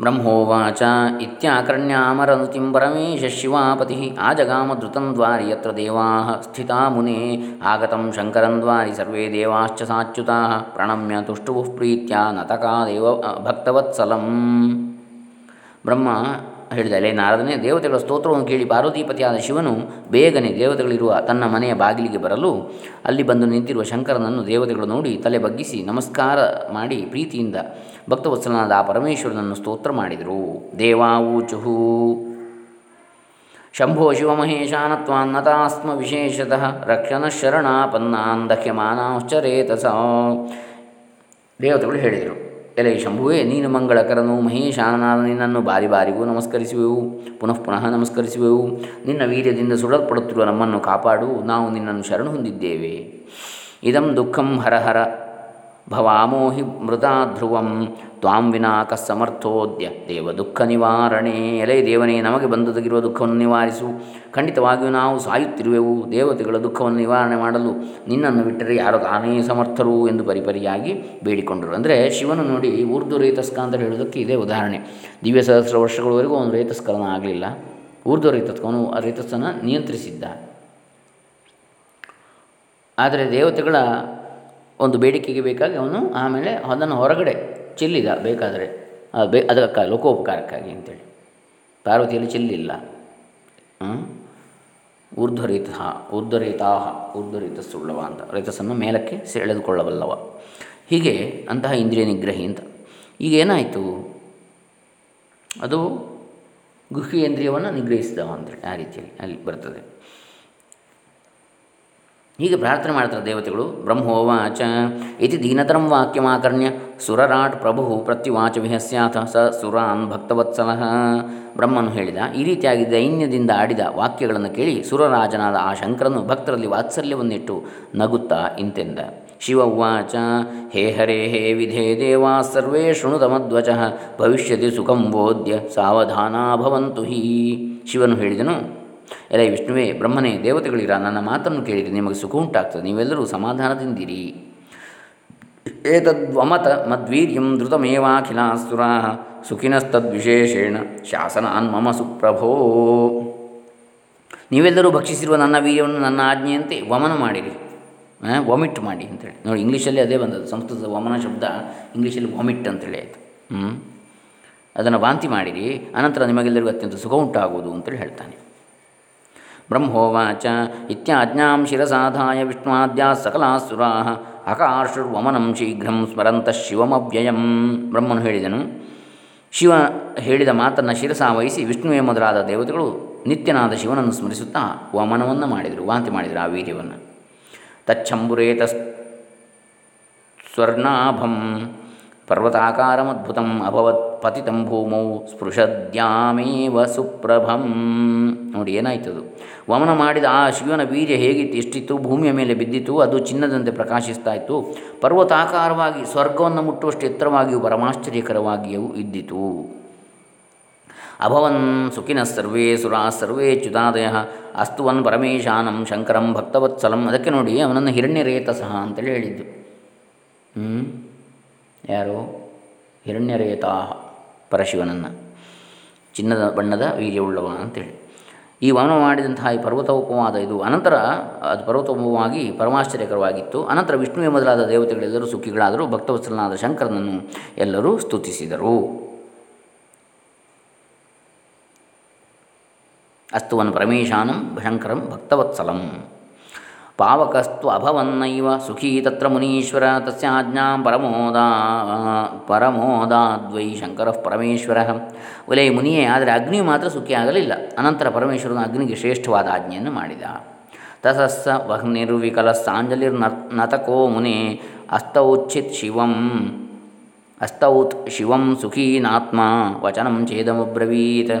ಬ್ರಹ್ಮೋವಾಚ ಇತ್ಯಾಕರ್ಣ್ಯಾಮರನುತಿಂ ಪರಮೇಶ ಶಿವಾಪತಿ ಆಜಗಾಮಧೃತಂ ದ್ವಾರಿ ಯತ್ರ ದೇವಾ ಸ್ಥಿತಾ ಮುನೆ ಆಗತಂ ಶಂಕರಂ ದ್ವಾರಿ ಸರ್ವೇ ದೇವಾಶ್ಚ ಸಾಚ್ಯುತಾ ಪ್ರಣಮ್ಯ ತುಷ್ಟುವು ಪ್ರೀತ್ಯ ನತಕಾ ದೇವ ಭಕ್ತವತ್ಸಲಂ ಬ್ರಹ್ಮ ಹೇಳಿದಲೆ ನಾರದನೇ, ದೇವತೆಗಳ ಸ್ತೋತ್ರವನ್ನು ಕೇಳಿ ಪಾರ್ವತೀಪತಿಯಾದ ಶಿವನು ಬೇಗನೆ ದೇವತೆಗಳಿರುವ ತನ್ನ ಮನೆಯ ಬಾಗಿಲಿಗೆ ಬರಲು, ಅಲ್ಲಿ ಬಂದು ನಿಂತಿರುವ ಶಂಕರನನ್ನು ದೇವತೆಗಳು ನೋಡಿ ತಲೆ ಬಗ್ಗಿಸಿ ನಮಸ್ಕಾರ ಮಾಡಿ ಪ್ರೀತಿಯಿಂದ ಭಕ್ತವತ್ಸಲನಾದ ಆ ಪರಮೇಶ್ವರನನ್ನು ಸ್ತೋತ್ರ ಮಾಡಿದರು. ದೇವಾವೂಚುಹು. ಶಂಭೋ ಶಿವಮಹೇಶಾನತ್ವಾನ್ನತಾಸ್ಮ ವಿಶೇಷತಃ ರಕ್ಷಣ ಶರಣಾಪನ್ನಾನ್ ದಹ್ಯಮಾನಾಶ್ಚರೇತಸ ದೇವತೆಗಳು ಹೇಳಿದರು. ಎಲೆ ಶಂಭುವೇ, ನೀನು ಮಂಗಳಕರನು, ಮಹೇಶಾನನಾದ ನಿನ್ನನ್ನು ಬಾರಿ ಬಾರಿಗೂ ನಮಸ್ಕರಿಸುವೆವು. ಪುನಃ ಪುನಃ ನಮಸ್ಕರಿಸುವೆವು. ನಿನ್ನ ವೀರ್ಯದಿಂದ ಸುಡಲ್ಪಡುತ್ತಿರುವ ನಮ್ಮನ್ನು ಕಾಪಾಡು. ನಾವು ನಿನ್ನನ್ನು ಶರಣು ಹೊಂದಿದ್ದೇವೆ. ಇದಂ ದುಃಖಂ ಹರಹರ. ಭವಾಮೋಹಿ ಮೃತಾ ಧ್ರುವಂ ತ್ವಾಂ ವಿನಾಕ ಸಮರ್ಥೋದ್ಯ ದೇವ ದುಃಖ ನಿವಾರಣೆ ಎಲೆ ದೇವನೇ, ನಮಗೆ ಬಂದೊದಗಿರುವ ದುಃಖವನ್ನು ನಿವಾರಿಸು. ಖಂಡಿತವಾಗಿಯೂ ನಾವು ಸಾಯುತ್ತಿರುವೆವು. ದೇವತೆಗಳ ದುಃಖವನ್ನು ನಿವಾರಣೆ ಮಾಡಲು ನಿನ್ನನ್ನು ಬಿಟ್ಟರೆ ಯಾರು ತಾನೇ ಸಮರ್ಥರು ಎಂದು ಪರಿಪರಿಯಾಗಿ ಬೇಡಿಕೊಂಡರು. ಅಂದರೆ ಶಿವನು ನೋಡಿ ಊರ್ದು ರೈತಸ್ಕ ಅಂತ ಹೇಳೋದಕ್ಕೆ ಇದೇ ಉದಾಹರಣೆ. ದಿವ್ಯ ಸಹಸ್ರ ವರ್ಷಗಳವರೆಗೂ ಅವನು ರೈತಸ್ಕರನ ಆಗಲಿಲ್ಲ. ಊರ್ದು ರೈತಸ್ಕವನು ಆ ರೇತಸ್ಸನ್ನು ನಿಯಂತ್ರಿಸಿದ್ದ. ಆದರೆ ದೇವತೆಗಳ ಒಂದು ಬೇಡಿಕೆಗೆ ಬೇಕಾಗಿ ಅವನು ಆಮೇಲೆ ಅದನ್ನು ಹೊರಗಡೆ ಚೆಲ್ಲಿದ ಬೇಕಾದರೆ ಬೇ ಅದಕ್ಕೆ ಲೋಕೋಪಕಾರಕ್ಕಾಗಿ ಅಂತೇಳಿ. ಪಾರ್ವತಿಯಲ್ಲಿ ಚೆಲ್ಲಿಲ್ಲ. ಊರ್ಧ್ವರೀತ, ಊರ್ಧ್ವರೀತಾಹ ಊರ್ಧ್ವರೀತ ಸುಳ್ಳವ ಅಂತ. ರೈತಸನ್ನು ಮೇಲಕ್ಕೆ ಸೆಳೆದುಕೊಳ್ಳಬಲ್ಲವ. ಹೀಗೆ ಅಂತಹ ಇಂದ್ರಿಯ ನಿಗ್ರಹಿ ಅಂತ. ಈಗ ಏನಾಯಿತು? ಅದು ಗುಹ್ಯೇಂದ್ರಿಯವನ್ನು ನಿಗ್ರಹಿಸಿದವ ಅಂತೇಳಿ ಆ ರೀತಿಯಲ್ಲಿ ಅಲ್ಲಿ ಬರ್ತದೆ. ಹೀಗೆ ಪ್ರಾರ್ಥನೆ ಮಾಡ್ತಾರೆ ದೇವತೆಗಳು, ಬ್ರಹ್ಮೋವಾಚ ಇತಿ ದೀನತರಂ ವಾಕ್ಯಮಾಕರ್ಣ್ಯ, ಸುರರಾಟ್ ಪ್ರಭು ಪ್ರತ್ಯುವಾಚ ವಿಹಸ್ಯಾಥ, ಸ ಸುರಾನ್ ಭಕ್ತವತ್ಸಲ. ಬ್ರಹ್ಮನು ಹೇಳಿದ, ಈ ರೀತಿಯಾಗಿ ದೈನ್ಯದಿಂದ ಆಡಿದ ವಾಕ್ಯಗಳನ್ನು ಕೇಳಿ ಸುರರಾಜನಾದ ಆ ಶಂಕರನು ಭಕ್ತರಲ್ಲಿ ವಾತ್ಸಲ್ಯವನ್ನಿಟ್ಟು ನಗುತ್ತಾ ಇಂತೆಂದ. ಶಿವ ಉವಾಚ, ಹೇ ಹರೇ ಹೇ ವಿಧೇ ದೇವಾ, ಸರ್ವೇ ಶೃಣುತಮಧ್ವಚ ಭವಿಷ್ಯತಿ ಸುಖಂ ಬೋಧ್ಯ, ಸಾವಧಾನ ಭವಂತು ಹೀ. ಶಿವನು ಹೇಳಿದನು ಎಲ್ಲ ವಿಷ್ಣುವೇ, ಬ್ರಹ್ಮನೇ, ದೇವತೆಗಳಿರ, ನನ್ನ ಮಾತನ್ನು ಕೇಳಿರಿ, ನಿಮಗೆ ಸುಖ ಉಂಟಾಗ್ತದೆ, ನೀವೆಲ್ಲರೂ ಸಮಾಧಾನದಿಂದಿರಿ. ಏತದ್ವಮತ ಮದ್ವೀರ್ಯಂ ಧೃತಮೇವಾಖಿಲಾಸುರಾ, ಸುಖಿನಸ್ತದ್ವಿಶೇಷೇಣ ಶಾಸನಾನ್ ಮಮ ಸುಪ್ರಭೋ. ನೀವೆಲ್ಲರೂ ಭಕ್ಷಿಸಿರುವ ನನ್ನ ವೀರ್ಯವನ್ನು, ನನ್ನ ಆಜ್ಞೆಯಂತೆ ವಮನ ಮಾಡಿರಿ. ವಾಮಿಟ್ ಮಾಡಿ ಅಂತೇಳಿ. ನೋಡಿ, ಇಂಗ್ಲೀಷಲ್ಲಿ ಅದೇ ಬಂದದ್ದು, ಸಂಸ್ಕೃತದ ವಮನ ಶಬ್ದ ಇಂಗ್ಲೀಷಲ್ಲಿ ವಾಮಿಟ್ ಅಂತೇಳಿ ಆಯಿತು. ಹ್ಞೂ ಅದನ್ನು ವಾಂತಿ ಮಾಡಿರಿ, ಅನಂತರ ನಿಮಗೆಲ್ಲರಿಗೂ ಅತ್ಯಂತ ಸುಖ ಉಂಟಾಗುವುದು ಅಂತೇಳಿ ಹೇಳ್ತಾನೆ. ಬ್ರಹ್ಮೋವಾಚ ಇತ್ಯಾಜ್ಞಾಂ ಶಿರಸಾಧಾಯ ವಿಷ್ಣುವಾದ್ಯಾ ಸಕಲಾಸುರಾ ಅಕಾರ್ಷುರ್ವಮನಂ ಶೀಘ್ರಂ ಸ್ಮರಂತ ಶಿವಮವ್ಯಯಂ ಬ್ರಹ್ಮನು ಹೇಳಿದನು, ಶಿವ ಹೇಳಿದ ಮಾತನ್ನು ಶಿರಸ ವಹಿಸಿ ವಿಷ್ಣುವೇ ಮೊದಲಾದ ದೇವತೆಗಳು ನಿತ್ಯನಾದ ಶಿವನನ್ನು ಸ್ಮರಿಸುತ್ತಾ ವಮನವನ್ನು ಮಾಡಿದರು, ವಾಂತಿ ಮಾಡಿದರು ಆ ವೀರ್ಯವನ್ನು. ತಚ್ಛಂಬುರೇತ ಸ್ವರ್ಣಾಭಂ ಪರ್ವತಾಕಾರಮದ್ಭುತಂ ಅಭವತ್ ಪತಿತಂ ಭೂಮೌ ಸ್ಪೃಶದ್ಯಾಮೇವ ಸುಪ್ರಭಂ. ನೋಡಿ ಏನಾಯ್ತದು? ವಮನ ಮಾಡಿದ ಆ ಶಿವನ ವೀರ್ಯ ಹೇಗಿತ್ತು, ಎಷ್ಟಿತ್ತು? ಭೂಮಿಯ ಮೇಲೆ ಬಿದ್ದಿತು ಅದು ಚಿನ್ನದಂತೆ ಪ್ರಕಾಶಿಸ್ತಾ ಇತ್ತು. ಪರ್ವತಾಕಾರವಾಗಿ, ಸ್ವರ್ಗವನ್ನು ಮುಟ್ಟುವಷ್ಟು ಎತ್ತರವಾಗಿಯೂ ಪರಮಾಶ್ಚರ್ಯಕರವಾಗಿಯೂ ಇದ್ದಿತು. ಅಭವನ್ ಸುಖಿನ ಸರ್ವೇ ಸುರಾ ಸರ್ವೇ ಚ್ಯುತಾದಯ ಅಸ್ತುವನ್ ಪರಮೇಶಾನಂ ಶಂಕರಂ ಭಕ್ತವತ್ಸಲಂ. ಅದಕ್ಕೆ ನೋಡಿ ಅವನನ್ನು ಹಿರಣ್ಯರೇತ ಸಹ ಅಂತೇಳಿ ಹೇಳಿದ್ದು. ಯಾರು? ಹಿರಣ್ಯರೇತಾ ಪರಶಿವನನ್ನು. ಚಿನ್ನದ ಬಣ್ಣದ ವೀರ್ಯವುಳ್ಳವ ಅಂತೇಳಿ. ಈ ವನ ಮಾಡಿದಂತಹ ಈ ಪರ್ವತೋಪವಾದ ಇದು ಅನಂತರ, ಅದು ಪರ್ವತೋಪವಾಗಿ ಪರಮಾಶ್ಚರ್ಯಕರವಾಗಿತ್ತು. ಅನಂತರ ವಿಷ್ಣುವೆ ಮೊದಲಾದ ದೇವತೆಗಳೆಲ್ಲರೂ ಸುಖಿಗಳಾದರೂ. ಭಕ್ತವತ್ಸಲನಾದ ಶಂಕರನನ್ನು ಎಲ್ಲರೂ ಸ್ತುತಿಸಿದರು. ಅಸ್ತುವನ್ ಪರಮೇಶಾನಂ ಶಂಕರಂ ಭಕ್ತವತ್ಸಲಂ. ಪಾವಕಸ್ತು ಅಭವನ್ನೈವ ಸುಖೀ ತತ್ರ ಮುನೀಶ್ವರ, ತಸ್ಯ ತಸ್ಯಾಜ್ಞಾಂ ಪರಮೋದಾ ಪರಮೋದಾದ್ವೈ ಶಂಕರ ಪರಮೇಶ್ವರ. ಒಲೆ ಮುನಿಯೇ, ಆದರೆ ಅಗ್ನಿಯು ಮಾತ್ರ ಸುಖಿ ಆಗಲಿಲ್ಲ. ಅನಂತರ ಪರಮೇಶ್ವರನು ಅಗ್ನಿಗೆ ಶ್ರೇಷ್ಠವಾದ ಆಜ್ಞೆಯನ್ನು ಮಾಡಿದ. ತಸಸ್ಸ ವಹ್ನಿರ್ವಿಕಲ ಸಾಂಜಲಿರ್ ನತಕೋ ಮುನೆ, ಅಸ್ತೌಚ್ಛಿತ್ ಶಿವಂ, ಅಸ್ತೌತ್ ಶಿವಂ ಸುಖೀನಾತ್ಮ, ವಚನಂ ಚೇದಮಬ್ರವೀತ್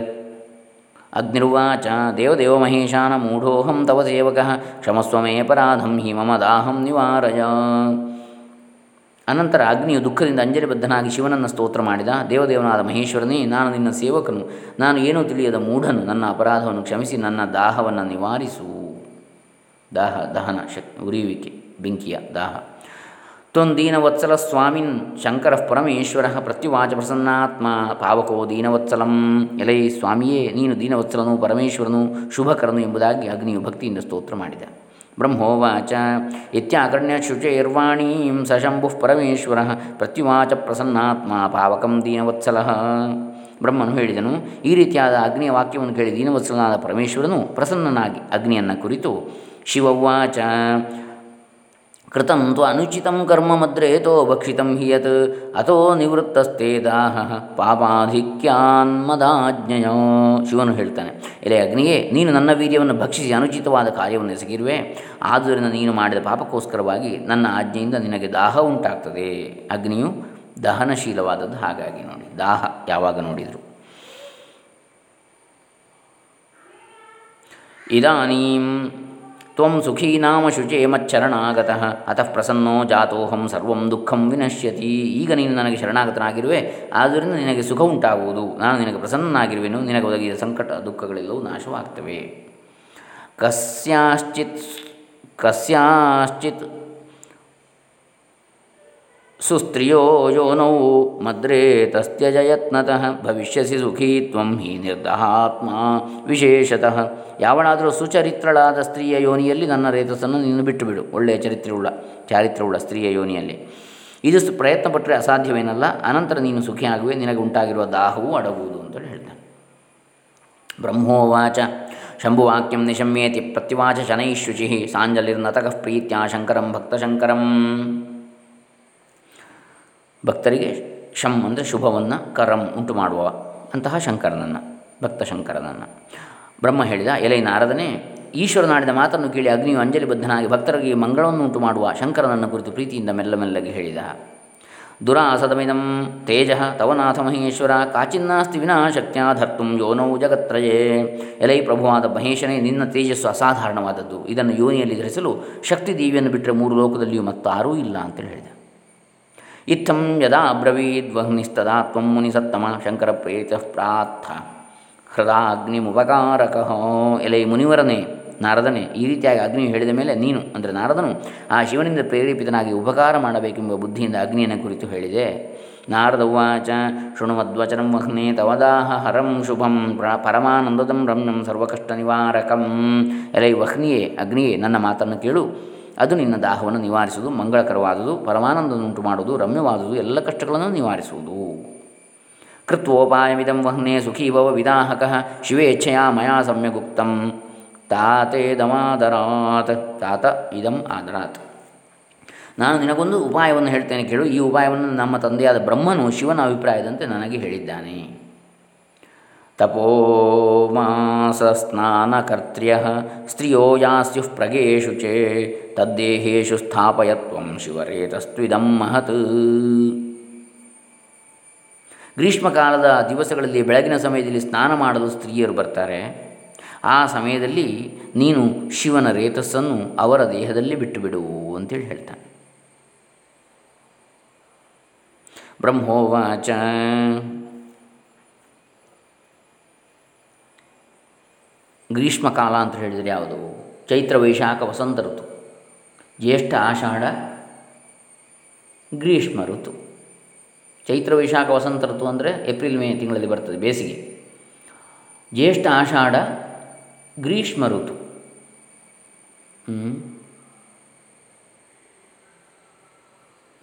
ಅಗ್ನಿರ್ವಾಚ ದೇವದೇವ ಮಹೇಶಾನ ಮೂಢೋಹಂ ತವ ಸೇವಕ ಕ್ಷಮಸ್ವ ಮೇ ಅಪರಾಧಂ ಹಿ ಮಮ ದಾಹಂ ನಿವಾರಯ ಅನಂತರ ಅಗ್ನಿಯು ದುಃಖದಿಂದ ಅಂಜಲಿಬದ್ಧನಾಗಿ ಶಿವನನ್ನು ಸ್ತೋತ್ರ ಮಾಡಿದ ದೇವದೇವನಾದ ಮಹೇಶ್ವರನೇ, ನಾನು ನಿನ್ನ ಸೇವಕನು, ನಾನು ಏನೂ ತಿಳಿಯದ ಮೂಢನು, ನನ್ನ ಅಪರಾಧವನ್ನು ಕ್ಷಮಿಸಿ, ನನ್ನ ದಾಹವನ್ನು ನಿವಾರಿಸು. ದಾಹ, ದಹನ, ಶಕ್, ಉರಿಯುವಿಕೆ, ಬೆಂಕಿಯ ದಾಹ. ತ್ವಂದೀನವತ್ಸಲ ಸ್ವಾಮಿನ್ ಶಂಕರ ಪರಮೇಶ್ವರ ಪ್ರತ್ಯುವಾಚ ಪ್ರಸನ್ನಾತ್ಮ ಪಾವಕೋ ದೀನವತ್ಸಲಂ. ಎಲೈ ಸ್ವಾಮಿಯೇ, ನೀನು ದೀನವತ್ಸಲನು, ಪರಮೇಶ್ವರನು, ಶುಭಕರನು ಎಂಬುದಾಗಿ ಅಗ್ನಿಯು ಭಕ್ತಿಯಿಂದ ಸ್ತೋತ್ರ ಮಾಡಿದ. ಬ್ರಹ್ಮೋವಾಚ, ಇತ್ಯಾಕರ್ಣ್ಯ ಶುಚೈರ್ವಾಣೀಂ ಸಶಂಭು ಪರಮೇಶ್ವರ ಪ್ರತ್ಯುವಾಚ ಪ್ರಸನ್ನಾತ್ಮ ಪಾವಕಂ ದೀನವತ್ಸಲ. ಬ್ರಹ್ಮನು ಹೇಳಿದನು, ಈ ರೀತಿಯಾದ ಅಗ್ನಿಯ ವಾಕ್ಯವನ್ನು ಕೇಳಿ ದೀನವತ್ಸಲನಾದ ಪರಮೇಶ್ವರನು ಪ್ರಸನ್ನನಾಗಿ ಅಗ್ನಿಯನ್ನು ಕುರಿತು ಶಿವವಾಚ ಕೃತಂ ತ್ವ ಅನುಚಿತಂ ಕರ್ಮ ಮದ್ರೇತೋ ಭಕ್ಷಿತಂ ಹಿಯತ್ ಅಥೋ ನಿವೃತ್ತಸ್ತೆ ದಾಹ ಪಾಪಾಧಿಕ್ಯಾನ್ಮದಾಜ್ಞೆಯೋ ಶಿವನು ಹೇಳ್ತಾನೆ, ಎಲೆ ಅಗ್ನಿಯೇ, ನೀನು ನನ್ನ ವೀರ್ಯವನ್ನು ಭಕ್ಷಿಸಿ ಅನುಚಿತವಾದ ಕಾರ್ಯವನ್ನು ಎಸಗಿರುವೆ. ಆದ್ದರಿಂದ ನೀನು ಮಾಡಿದ ಪಾಪಕ್ಕೋಸ್ಕರವಾಗಿ ನನ್ನ ಆಜ್ಞೆಯಿಂದ ನಿನಗೆ ದಾಹ ಉಂಟಾಗ್ತದೆ. ಅಗ್ನಿಯು ದಹನಶೀಲವಾದದ್ದು ಹಾಗಾಗಿ ನೋಡಿ, ದಾಹ ಯಾವಾಗ ನೋಡಿದರು. ಇದಾನೀಂ ತ್ವಂ ಸುಖೀ ನಾಮ ಶುಚೇ ಮಚ್ಚರಣಾಗತಃ ಅತಃ ಪ್ರಸನ್ನೋ ಜಾತೋಹಂ ಸರ್ವಂ ದುಃಖಂ ವಿನಶ್ಯತಿ ಈಗ ನೀನು ನನಗೆ ಶರಣಾಗತನಾಗಿರುವೆ, ಆದ್ದರಿಂದ ನಿನಗೆ ಸುಖ ಉಂಟಾಗುವುದು. ನಾನು ನಿನಗೆ ಪ್ರಸನ್ನನಾಗಿರುವೆನು, ನಿನಗೆ ಒದಗಿದ ಸಂಕಟ ದುಃಖಗಳೆಲ್ಲವೂ ನಾಶವಾಗ್ತವೆ. ಕಸ್ಯಾಶ್ಚಿತ್ ಕಸ್ಯಾಶ್ಚಿತ್ ಸುಸ್ತ್ರಿಯೋ ಯೋನೌ ಯತ್ನತಃ ಭವಿಷ್ಯಸಿ ಸುಖೀ ತ್ವಂ ಹಿ ನಿರ್ದಹಾತ್ಮ ವಿಶೇಷತಃ ಯಾವನಾದರೂ ಸುಚರಿತ್ರಳಾದ ಸ್ತ್ರೀಯ ಯೋನಿಯಲ್ಲಿ ನನ್ನ ರೇತಸ್ಸನ್ನು ನೀನು ಬಿಟ್ಟುಬಿಡು. ಒಳ್ಳೆಯ ಚರಿತ್ರೆಯುಳ್ಳ ಚಾರಿತ್ರವುಳ್ಳ ಸ್ತ್ರೀಯ ಯೋನಿಯಲ್ಲಿ. ಇದು ಪ್ರಯತ್ನ ಪಟ್ಟರೆ ಅಸಾಧ್ಯವೇನಲ್ಲ, ಅನಂತರ ನೀನು ಸುಖಿಯಾಗುವೆ, ನಿನಗೆ ಉಂಟಾಗಿರುವ ದಾಹವು ಅಡಗುವುದು ಅಂತೇಳಿ ಹೇಳ್ತಾನೆ. ಬ್ರಹ್ಮೋವಾಚ, ಶಂಭುವಾಕ್ಯಂ ನಿಶಮ್ಯೇತಿ ಪ್ರತಿವಾಚ ಶನೈಶುಚಿ ಸಾಂಜಲಿರ್ನತಕಃ ಪ್ರೀತ್ಯ ಶಂಕರಂ ಭಕ್ತಶಂಕರಂ. ಭಕ್ತರಿಗೆ ಶಂ ಅಂದರೆ ಶುಭವನ್ನು ಕರಂ ಉಂಟು ಮಾಡುವ ಅಂತಹ ಶಂಕರನನ್ನು, ಭಕ್ತ ಶಂಕರನನ್ನು. ಬ್ರಹ್ಮ ಹೇಳಿದ ಎಲೆ ನಾರದನೇ ಈಶ್ವರನಾಡಿದ ಮಾತನ್ನು ಕೇಳಿ ಅಗ್ನಿಯು ಅಂಜಲಿಬದ್ಧನಾಗಿ ಭಕ್ತರಿಗೆ ಮಂಗಳವನ್ನು ಉಂಟು ಮಾಡುವ ಶಂಕರನನ್ನು ಕುರಿತು ಪ್ರೀತಿಯಿಂದ ಮೆಲ್ಲ ಮೆಲ್ಲಗೆ ಹೇಳಿದ. ದುರಾಸದಮಿದಂ ತೇಜ ತವನಾಥ ಮಹೇಶ್ವರ ಕಾಚಿನ್ನಾಸ್ತಿ ವಿನಾ ಶಕ್ತ್ಯಾ ಧರ್ತು ಯೋನೌ ಜಗತ್ರಯೇ. ಎಲೈ ಪ್ರಭುವಾದ ಮಹೇಶನೇ, ನಿನ್ನ ತೇಜಸ್ಸು ಅಸಾಧಾರಣವಾದದ್ದು. ಇದನ್ನು ಯೋನಿಯಲ್ಲಿ ಧರಿಸಲು ಶಕ್ತಿ ದೇವಿಯನ್ನು ಬಿಟ್ಟರೆ ಮೂರು ಲೋಕದಲ್ಲಿಯೂ ಮತ್ತಾರೂ ಇಲ್ಲ ಅಂತೇಳಿ ಹೇಳಿದ. ಇತ್ತಂ ಯದಾ ಅಬ್ರವೀದ್ವಹ್ನಿಸ್ತದಾ ತ್ವಂ ಮುನಿಸತ್ತಮ ಶಂಕರ ಪ್ರೇತ ಪ್ರಾರ್ಥ. ಹೃದಾಗ್ನಿಮುಪಕಾರಕ. ಎಲೆ ಮುನಿವರನೇ, ನಾರದನೇ, ಈ ರೀತಿಯಾಗಿ ಅಗ್ನಿಯು ಹೇಳಿದ ಮೇಲೆ ನೀನು, ಅಂದರೆ ನಾರದನು, ಆ ಶಿವನಿಂದ ಪ್ರೇರೇಪಿತನಾಗಿ ಉಪಕಾರ ಮಾಡಬೇಕೆಂಬ ಬುದ್ಧಿಯಿಂದ ಅಗ್ನಿಯನ್ನು ಕುರಿತು ಹೇಳಿದೆ. ನಾರದ ಉವಾಚ, ಶೃಣುಮದ್ವಚನ ವಹ್ನೆ ತವದಾಹ ಹರಂ ಶುಭಂ ಪರಮಾನಂದದಂ ರಮ್ಯಂ ಸರ್ವಕಷ್ಟ ನಿವಾರಕಂ ಎಲೈ ವಹ್ನಿಯೇ, ಅಗ್ನಿಯೇ, ನನ್ನ ಮಾತನ್ನು ಕೇಳು. ಅದು ನಿನ್ನ ದಾಹವನ್ನು ನಿವಾರಿಸುವುದು, ಮಂಗಳಕರವಾದುದು ಪರಮಾನಂದನುಂಟು ಮಾಡುವುದು, ರಮ್ಯವಾದುದು, ಎಲ್ಲ ಕಷ್ಟಗಳನ್ನು ನಿವಾರಿಸುವುದು. ಕೃತ್ವೋಪಾಯಮಿದಂ ವಹ್ನೆ ಸುಖೀ ಭವ ವಿದಾಹಕ ಶಿವೇಚ್ಛೆಯ ಮಯಾ ಸಮ್ಯಗುಪ್ತಂ. ತಾತೇದಮಾದರಾತ್ ತಾತ ಇದಂ ಆದರಾತ್. ನಾನು ನಿನಗೊಂದು ಉಪಾಯವನ್ನು ಹೇಳ್ತೇನೆ ಕೇಳು. ಈ ಉಪಾಯವನ್ನು ನಮ್ಮ ತಂದೆಯಾದ ಬ್ರಹ್ಮನು ಶಿವನ ಅಭಿಪ್ರಾಯದಂತೆ ನನಗೆ ಹೇಳಿದ್ದಾನೆ. ತಪೋಮಾಸ ಸ್ನಾನಕರ್ತ್ರ್ಯ ಸ್ತ್ರಿಯೋ ಯಾಸ್ಯು ಪ್ರಗೇಶು ಚೇ ತದ್ದೇಹೇಶು ಸ್ಥಾಪಯತ್ವಂ ಶಿವರೇತಸ್ತ್ವಿದಂ ಮಹತ್ ಗ್ರೀಷ್ಮಕಾಲದ ದಿವಸಗಳಲ್ಲಿ ಬೆಳಗಿನ ಸಮಯದಲ್ಲಿ ಸ್ನಾನ ಮಾಡಲು ಸ್ತ್ರೀಯರು ಬರ್ತಾರೆ. ಆ ಸಮಯದಲ್ಲಿ ನೀನು ಶಿವನ ರೇತಸ್ಸನ್ನು ಅವರ ದೇಹದಲ್ಲಿ ಬಿಟ್ಟು ಬಿಡು ಅಂತೇಳಿ ಹೇಳ್ತಾನೆ. ಬ್ರಹ್ಮೋವಾಚ. ಗ್ರೀಷ್ಮಕಾಲ ಅಂತ ಹೇಳಿದರೆ ಯಾವುದು? ಚೈತ್ರ ವೈಶಾಖ ವಸಂತ ಋತು. ಜ್ಯೇಷ್ಠ ಆಷಾಢ ಗ್ರೀಷ್ಮ ಋತು. ಚೈತ್ರ ವೈಶಾಖ ವಸಂತ ಋತು ಅಂದರೆ ಏಪ್ರಿಲ್, ಮೇ ತಿಂಗಳಲ್ಲಿ ಬರ್ತದೆ ಬೇಸಿಗೆ. ಜ್ಯೇಷ್ಠ ಆಷಾಢ ಗ್ರೀಷ್ಮ ಋತು.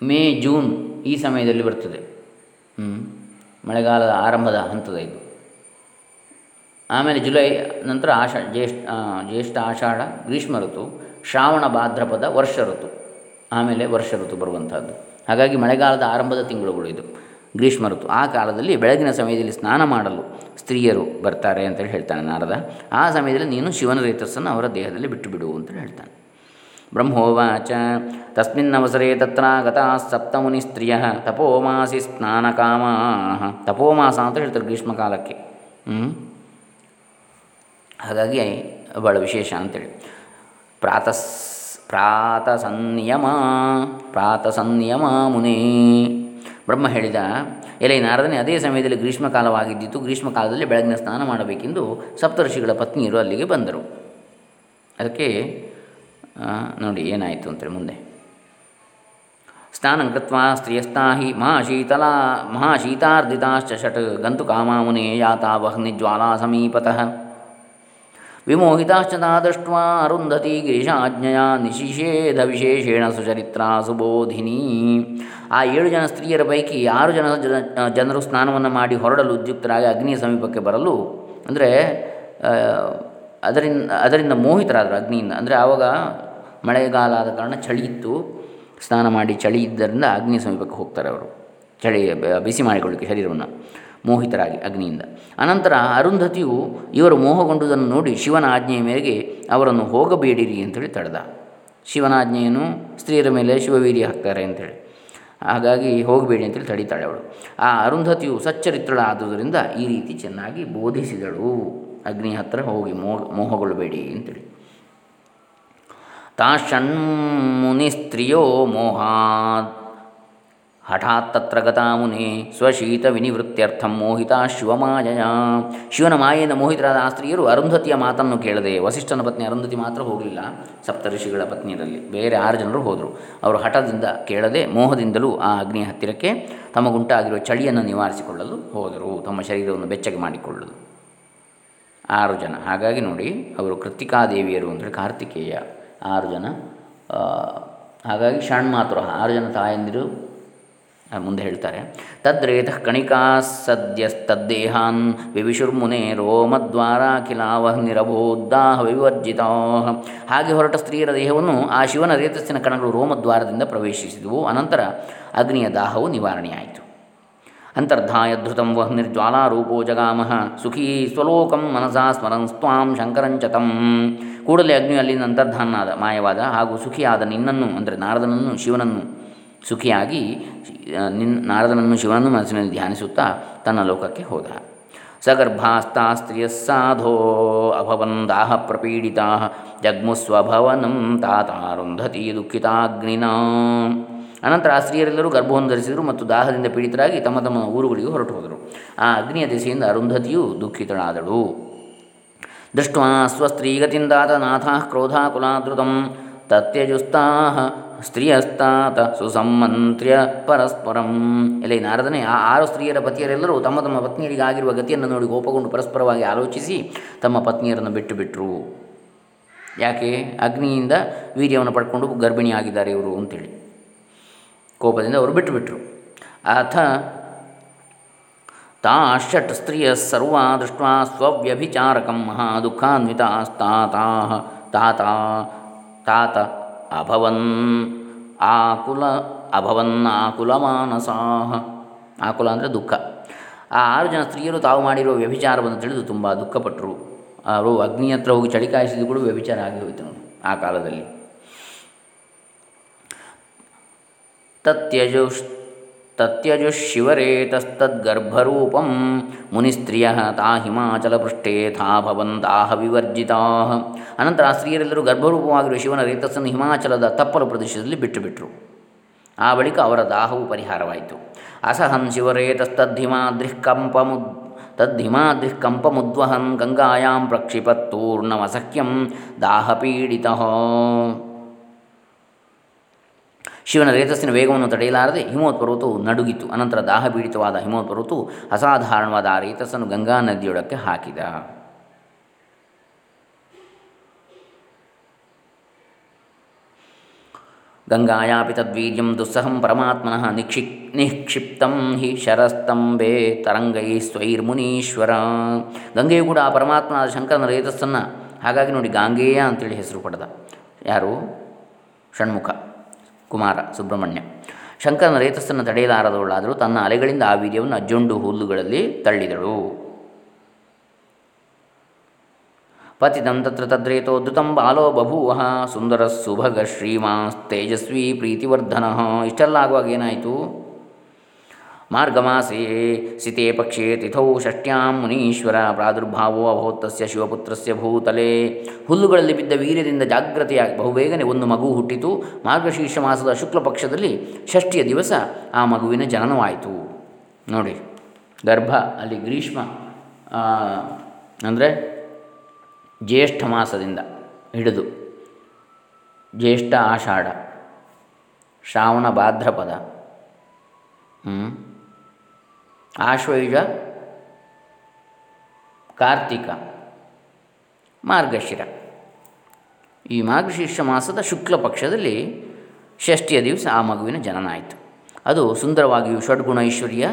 ಮೇ, ಜೂನ್ ಈ ಸಮಯದಲ್ಲಿ ಬರ್ತದೆ. ಮಳೆಗಾಲದ ಆರಂಭದ ಹಂತದ ಇದು. ಆಮೇಲೆ ಜುಲೈ ನಂತರ ಆಷ, ಜ್ಯೇಷ್ಠ ಜ್ಯೇಷ್ಠ ಆಷಾಢ, ಗ್ರೀಷ್ಮ ಋತು, ಶ್ರಾವಣ ಭಾದ್ರಪದ ವರ್ಷ ಋತು, ಆಮೇಲೆ ವರ್ಷ ಋತು ಬರುವಂಥದ್ದು. ಹಾಗಾಗಿ ಮಳೆಗಾಲದ ಆರಂಭದ ತಿಂಗಳುಗಳು ಇದು, ಗ್ರೀಷ್ಮ ಋತು. ಆ ಕಾಲದಲ್ಲಿ ಬೆಳಗಿನ ಸಮಯದಲ್ಲಿ ಸ್ನಾನ ಮಾಡಲು ಸ್ತ್ರೀಯರು ಬರ್ತಾರೆ ಅಂತೇಳಿ ಹೇಳ್ತಾನೆ ನಾರದ. ಆ ಸಮಯದಲ್ಲಿ ನೀನು ಶಿವನ ರೇತಸ್ಸನ್ನು ಅವರ ದೇಹದಲ್ಲಿ ಬಿಟ್ಟು ಬಿಡು ಅಂತೇಳಿ ಹೇಳ್ತಾನೆ. ಬ್ರಹ್ಮೋವಾಚ ತಸ್ಮಿನ್ನವಸರೆ ತತ್ರ ಗತಾ ಸಪ್ತಮುನಿ ಸ್ತ್ರೀಯ ತಪೋಮಾಸಿ ಸ್ನಾನಕಾಮಃ ತಪೋಮಾಸ ಅಂತ ಹೇಳ್ತಾರೆ ಗ್ರೀಷ್ಮಕಾಲಕ್ಕೆ ಹಾಗಾಗಿ ಭಾಳ ವಿಶೇಷ ಅಂತೇಳಿ. ಪ್ರಾತಸ್ ಪ್ರಾತ ಸಂಯಮ ಮುನಿ. ಬ್ರಹ್ಮ ಹೇಳಿದ, ಎಲೆ ನಾರದನೇ ಅದೇ ಸಮಯದಲ್ಲಿ ಗ್ರೀಷ್ಮಕಾಲವಾಗಿದ್ದಿತು, ಗ್ರೀಷ್ಮಕಾಲದಲ್ಲಿ ಬೆಳಗಿನ ಸ್ನಾನ ಮಾಡಬೇಕೆಂದು ಸಪ್ತಋಷಿಗಳ ಪತ್ನಿಯರು ಅಲ್ಲಿಗೆ ಬಂದರು. ಅದಕ್ಕೆ ನೋಡಿ ಏನಾಯಿತು ಅಂತೇಳಿ ಮುಂದೆ. ಸ್ನಾನಂ ಕೃತ್ವ ಸ್ತ್ರೀಯಸ್ತಾ ಹಿ ಮಹಾಶೀತಲ ಮಹಾಶೀತಾರ್ಧಿತಾಶ್ಚ ಷಟ್ ಗಂತು ಕಾಮಾಮುನೇ ಯಾತಾ ವಹ್ನಿಜ್ವಾಲಾ ಸಮೀಪತಃ. ವಿಮೋಹಿತಾಶ್ಚ ದೃಷ್ಟ್ವಾ ಅರುಂಧತಿ ಗಿರಿಶಾಜ್ಞೆಯ ನಿಶಿಷೇಧ ವಿಶೇಷೇಣ ಸುಚರಿತ್ರ ಸುಬೋಧಿನಿ ಆ ಏಳು ಜನ ಸ್ತ್ರೀಯರ ಪೈಕಿ ಆರು ಜನ ಜನರು ಸ್ನಾನವನ್ನು ಮಾಡಿ ಹೊರಡಲು ಉದ್ಯುಕ್ತರಾಗಿ ಅಗ್ನಿಯ ಸಮೀಪಕ್ಕೆ ಬರಲು, ಅಂದರೆ ಅದರಿಂದ ಅದರಿಂದ ಮೋಹಿತರಾದರು ಅಗ್ನಿಯಿಂದ. ಅಂದರೆ ಆವಾಗ ಮಳೆಗಾಲ ಆದ ಕಾರಣ ಚಳಿ ಇತ್ತು. ಸ್ನಾನ ಮಾಡಿ ಚಳಿ ಇದ್ದರಿಂದ ಅಗ್ನಿ ಸಮೀಪಕ್ಕೆ ಹೋಗ್ತಾರೆ ಅವರು. ಚಳಿ ಬಿಸಿ ಮಾಡಿಕೊಳ್ಳಿಕ್ಕೆ ಶರೀರವನ್ನು. ಮೋಹಿತರಾಗಿ ಅಗ್ನಿಯಿಂದ. ಅನಂತರ ಅರುಂಧತಿಯು ಇವರು ಮೋಹಗೊಂಡುದನ್ನು ನೋಡಿ ಶಿವನ ಆಜ್ಞೆಯ ಮೇರೆಗೆ ಅವರನ್ನು ಹೋಗಬೇಡಿರಿ ಅಂತೇಳಿ ತಡೆದ. ಶಿವನ ಆಜ್ಞೆಯನ್ನು ಸ್ತ್ರೀಯರ ಮೇಲೆ ಶಿವವೀರಿ ಹಾಕ್ತಾರೆ ಅಂತೇಳಿ. ಹಾಗಾಗಿ ಹೋಗಬೇಡಿ ಅಂತೇಳಿ ತಡೀತಾಳೆ ಅವಳು. ಆ ಅರುಂಧತಿಯು ಸಚ್ಚರಿತ್ರಳಾದುದರಿಂದ ಈ ರೀತಿ ಚೆನ್ನಾಗಿ ಬೋಧಿಸಿದಳು. ಅಗ್ನಿ ಹತ್ತಿರ ಹೋಗಿ ಮೋಹ ಮೋಹಗೊಳ್ಳಬೇಡಿ ಅಂತೇಳಿ. ತಾ ಷಣ್ಮುನಿ ಸ್ತ್ರೀಯೋ ಮೋಹಾತ್ ಹಠಾತ್ ತತ್ರ ಗತಾ ಮುನಿ ಸ್ವಶೀತ ವಿನಿವೃತ್ತ್ಯರ್ಥಂ ಮೋಹಿತ ಶಿವಮಾಯಯ. ಶಿವನ ಮಾಯೆಯಿಂದ ಮೋಹಿತರಾದ ಆ ಸ್ತ್ರೀಯರು ಅರುಂಧತಿಯ ಮಾತನ್ನು ಕೇಳದೆ ವಸಿಷ್ಠನ ಪತ್ನಿ ಅರುಂಧತಿ ಮಾತ್ರ ಹೋಗಲಿಲ್ಲ. ಸಪ್ತಋಷಿಗಳ ಪತ್ನಿಯರಲ್ಲಿ ಬೇರೆ ಆರು ಜನರು ಹೋದರು. ಅವರು ಹಠದಿಂದ ಕೇಳದೆ ಮೋಹದಿಂದಲೂ ಆ ಅಗ್ನಿಯ ಹತ್ತಿರಕ್ಕೆ ತಮಗುಂಟಾಗಿರುವ ಚಳಿಯನ್ನು ನಿವಾರಿಸಿಕೊಳ್ಳಲು ಹೋದರು. ತಮ್ಮ ಶರೀರವನ್ನು ಬೆಚ್ಚಗೆ ಮಾಡಿಕೊಳ್ಳಲು ಆರು ಜನ. ಹಾಗಾಗಿ ನೋಡಿ, ಅವರು ಕೃತಿಕಾದೇವಿಯರು ಅಂದರೆ ಕಾರ್ತಿಕೇಯ. ಆರು ಜನ. ಹಾಗಾಗಿ ಷಣ್ಮಾತೃ ಆರು ಜನ ತಾಯಂದಿರು ಮುಂದೆ ಹೇಳ್ತಾರೆ. ತದ್ರೇತ ಕಣಿಕಾ ಸದ್ಯಸ್ತದ್ದೇಹಾನ್ ವಿವಿಶುರ್ಮುನೆ ರೋಮದ್ವಾರಾಖಿಲಾವಹ್ನಿರಭೋದ್ದಾಹ ವಿವರ್ಜಿತ ಹಾಗೆ ಹೊರಟ ಸ್ತ್ರೀಯರ ದೇಹವನ್ನು ಆ ಶಿವನ ರೇತಸ್ಸಿನ ಕಣಗಳು ರೋಮದ್ವಾರದಿಂದ ಪ್ರವೇಶಿಸಿದವು. ಅನಂತರ ಅಗ್ನಿಯ ದಾಹವು ನಿವಾರಣೆಯಾಯಿತು. ಅಂತರ್ಧಾಯ ಧೃತಂ ವಹ್ನಿರ್ಜ್ವಾಲಾರೂಪೋ ಜಗಾಮಹ ಸುಖೀ ಸ್ವಲೋಕಂ ಮನಸಾ ಸ್ಮರಂ ಸ್ವಾಂ ಶಂಕರಂಚತಂ ಕೂಡಲೇ ಅಗ್ನಿಯು ಅಲ್ಲಿಂದ ಅಂತರ್ಧಾನಾದ ಮಾಯವಾದ ಹಾಗೂ ಸುಖಿಯಾದ ನಿನ್ನನ್ನು, ಅಂದರೆ ನಾರದನನ್ನು, ಶಿವನನ್ನು ಸುಖಿಯಾಗಿ ನಿನ್ ನಾರದನನ್ನು ಶಿವನನ್ನು ಮನಸ್ಸಿನಲ್ಲಿ ಧ್ಯಾನಿಸುತ್ತಾ ತನ್ನ ಲೋಕಕ್ಕೆ ಹೋದ. ಸಗರ್ಭಾಸ್ತಾ ಸ್ತ್ರೀಯ ಸಾಧೋ ಅಭವನ್ ದಾಹ ಪ್ರಪೀಡಿತಾ ಜಗ್ಮುಸ್ವಭವನಂ ತಾತಾರುಂಧತಿ ದುಃಖಿತಾಗ್ನಿನ. ಅನಂತರ ಆ ಸ್ತ್ರೀಯರೆಲ್ಲರೂ ಗರ್ಭವನ್ನು ಧರಿಸಿದರು ಮತ್ತು ದಾಹದಿಂದ ಪೀಡಿತರಾಗಿ ತಮ್ಮ ತಮ್ಮ ಊರುಗಳಿಗೆ ಹೊರಟು ಹೋದರು. ಆ ಅಗ್ನಿಯ ದಿಸೆಯಿಂದ ಅರುಂಧತಿಯು ದುಃಖಿತಳಾದಳು. ದೃಷ್ಟ ಸ್ವಸ್ತ್ರೀಗತಿಂದಾತ ನಾಥ ಕ್ರೋಧಾಕುಲಾದೃತಂ ತತ್ಯಜುಸ್ತಾ ಸ್ತ್ರೀಯಸ್ತಾತ ಸುಸಮ್ಮಂತ್ರ್ಯ ಪರಸ್ಪರಂ. ಎಲೆ ನಾರದನೇ, ಆ ಆರು ಸ್ತ್ರೀಯರ ಪತಿಯರೆಲ್ಲರೂ ತಮ್ಮ ತಮ್ಮ ಪತ್ನಿಯರಿಗಾಗಿರುವ ಗತಿಯನ್ನು ನೋಡಿ ಕೋಪಗೊಂಡು ಪರಸ್ಪರವಾಗಿ ಆಲೋಚಿಸಿ ತಮ್ಮ ಪತ್ನಿಯರನ್ನು ಬಿಟ್ಟು ಬಿಟ್ಟರು ಯಾಕೆ? ಅಗ್ನಿಯಿಂದ ವೀರ್ಯವನ್ನು ಪಡ್ಕೊಂಡು ಗರ್ಭಿಣಿಯಾಗಿದ್ದಾರೆ ಇವರು ಅಂತೇಳಿ. ಕೋಪದಿಂದ ಅವರು ಬಿಟ್ಟು ಬಿಟ್ಟರು ಅಥ ತಾಷಟ್ ಸ್ತ್ರೀಯ ಸರ್ವ ದೃಷ್ಟ ಸ್ವವ್ಯಭಿಚಾರಕಂ ಮಹಾ ದುಃಖಾನ್ವಿತಾಸ್ತಾತಾ. ತಾತ ತಾತ ಅಭವನ್ ಆಕುಲ ಅಭವನ್ ಆಕುಲ ಅಂದರೆ ದುಃಖ. ಆ ಆರು ಜನ ಸ್ತ್ರೀಯರು ತಾವು ಮಾಡಿರುವ ವ್ಯಭಿಚಾರವನ್ನು ತಿಳಿದು ತುಂಬ ದುಃಖಪಟ್ಟರು ಅವರು ಅಗ್ನಿ ಹತ್ರ ಹೋಗಿ ಚಳಿ ಕೂಡ ವ್ಯಭಿಚಾರ ಆಗಿ ಹೋಯಿತು ಆ ಕಾಲದಲ್ಲಿ. ತತ್ಯಜುಷ್ ತತ್ಯಜುಶಿವರೇತಸ್ತದ್ಗರ್ಭರೂಪಂ. ಮುನಿಸ್ತ್ರೀಯ ತಾ ಹಿಮಾಚಲಪೃಷ್ಠೇ ಥಾ ಭವಂತಾಹ ವಿವರ್ಜಿತಾ. ಅನಂತರ ಆ ಸ್ತ್ರೀಯರೆಲ್ಲರೂ ಗರ್ಭರೂಪವಾಗಿರುವ ಶಿವನ ರೇತಸ್ಸನ್ನು ಹಿಮಾಚಲದ ತಪ್ಪಲು ಪ್ರದೇಶದಲ್ಲಿ ಬಿಟ್ಟುಬಿಟ್ರು ಆ ಬಳಿಕ ಅವರ ದಾಹವು ಪರಿಹಾರವಾಯಿತು. ಅಸಹನ್ ಶಿವರೇತಸ್ತದ್ಧಿಮಾದ್ರಿಃ ಕಂಪಮುದ್, ತದ್ಧಿಮಾದ್ರಿಃ ಕಂಪಮುದ್ವಹನ್ ಗಂಗಾಯಾಂ ಪ್ರಕ್ಷಿಪತ್ತೂರ್ಣಮಸಖ್ಯಂ ದಾಹಪೀಡಿತಃ. ಶಿವನ ರೇತಸ್ಸಿನ ವೇಗವನ್ನು ತಡೆಯಲಾರದೆ ಹಿಮೋತ್ಪರ್ವತವು ನಡುಗಿತು. ಅನಂತರ ದಾಹ ದಾಹಪೀಡಿತವಾದ ಹಿಮೋತ್ಪರ್ವತವು ಅಸಾಧಾರಣವಾದ ಆ ರೇತಸ್ಸನ್ನು ಗಂಗಾ ನದಿಯೊಳಕ್ಕೆ ಹಾಕಿದ. ಗಂಗಾಯಾಪಿ ತದ್ವೀರ್ಯಂ ದುಸ್ಸಹಂ ಪರಮಾತ್ಮನಃ ನಿಕ್ಷಿ, ನಿಕ್ಷಿಪ್ತಂ ಹಿ ಶರಸ್ತಂಬೆ ತರಂಗೈ ಸ್ವೈರ್ಮುನೀಶ್ವರ. ಗಂಗೆಯು ಕೂಡ ಆ ಪರಮಾತ್ಮನಾದ ಶಂಕರನ ರೇತಸ್ಸನ್ನು ಹಾಗಾಗಿ ನೋಡಿ ಗಾಂಗೇಯ ಅಂತೇಳಿ ಹೆಸರು ಪಡೆದ. ಯಾರು? ಷಣ್ಮುಖ. ಕುಮಾರ ಸುಬ್ರಹ್ಮಣ್ಯ. ಶಂಕರನ ರೇತಸ್ಸನ್ನು ತಡೆಯಲಾರದವಳಾದರೂ ತನ್ನ ಅಲೆಗಳಿಂದ ಆ ವೀರ್ಯವನ್ನು ಅಜ್ಜೊಂಡು ಹುಲ್ಲುಗಳಲ್ಲಿ ತಳ್ಳಿದಳು. ಪತಿತಂ ತತ್ರ ತದ್ರೇತೋದ್ಧತಂ ಬಾಲೋ ಬಭೂವ ಸುಂದರ ಸುಭಗ ಶ್ರೀಮಾಸ್ ತೇಜಸ್ವಿ ಪ್ರೀತಿವರ್ಧನ. ಇಷ್ಟೆಲ್ಲ ಆಗುವಾಗ ಏನಾಯಿತು? ಮಾರ್ಗಮಾಸೆ ಸಿತೆ ಪಕ್ಷೇ ತಿಥೌ ಷಷ್ಟ್ಯಾಂ ಮುನೀಶ್ವರ ಪ್ರಾದುರ್ಭಾವೋ ಅಭವತ್ತಸ್ಯ ಶಿವಪುತ್ರಸ್ಯ ಭೂತಲೆ ಹುಲ್ಲುಗಳಲ್ಲಿ ಬಿದ್ದ ವೀರ್ಯದಿಂದ ಜಾಗೃತಿಯಾಗಿ ಬಹುಬೇಗನೆ ಒಂದು ಮಗು ಹುಟ್ಟಿತು. ಮಾರ್ಗಶೀರ್ಷ ಮಾಸದ ಶುಕ್ಲ ಪಕ್ಷದಲ್ಲಿ ಷಷ್ಠಿಯ ದಿವಸ ಆ ಮಗುವಿನ ಜನನವಾಯಿತು. ನೋಡಿ, ಗರ್ಭ, ಅಲ್ಲಿ ಗ್ರೀಷ್ಮ ಅಂದರೆ ಜ್ಯೇಷ್ಠ ಮಾಸದಿಂದ ಹಿಡಿದು ಜ್ಯೇಷ್ಠ ಆಷಾಢ, ಶ್ರಾವಣ ಭಾದ್ರಪದ ಆಶ್ವಯುಜ ಕಾರ್ತಿಕ ಮಾರ್ಗಶಿರ. ಈ ಮಾರ್ಗಶೀರ್ಷ ಮಾಸದ ಶುಕ್ಲ ಪಕ್ಷದಲ್ಲಿ ಷಷ್ಠಿಯ ದಿವಸ ಆ ಮಗುವಿನ ಜನನ ಆಯಿತು. ಅದು ಸುಂದರವಾಗಿಯೂ ಷಡ್ಗುಣ ಐಶ್ವರ್ಯ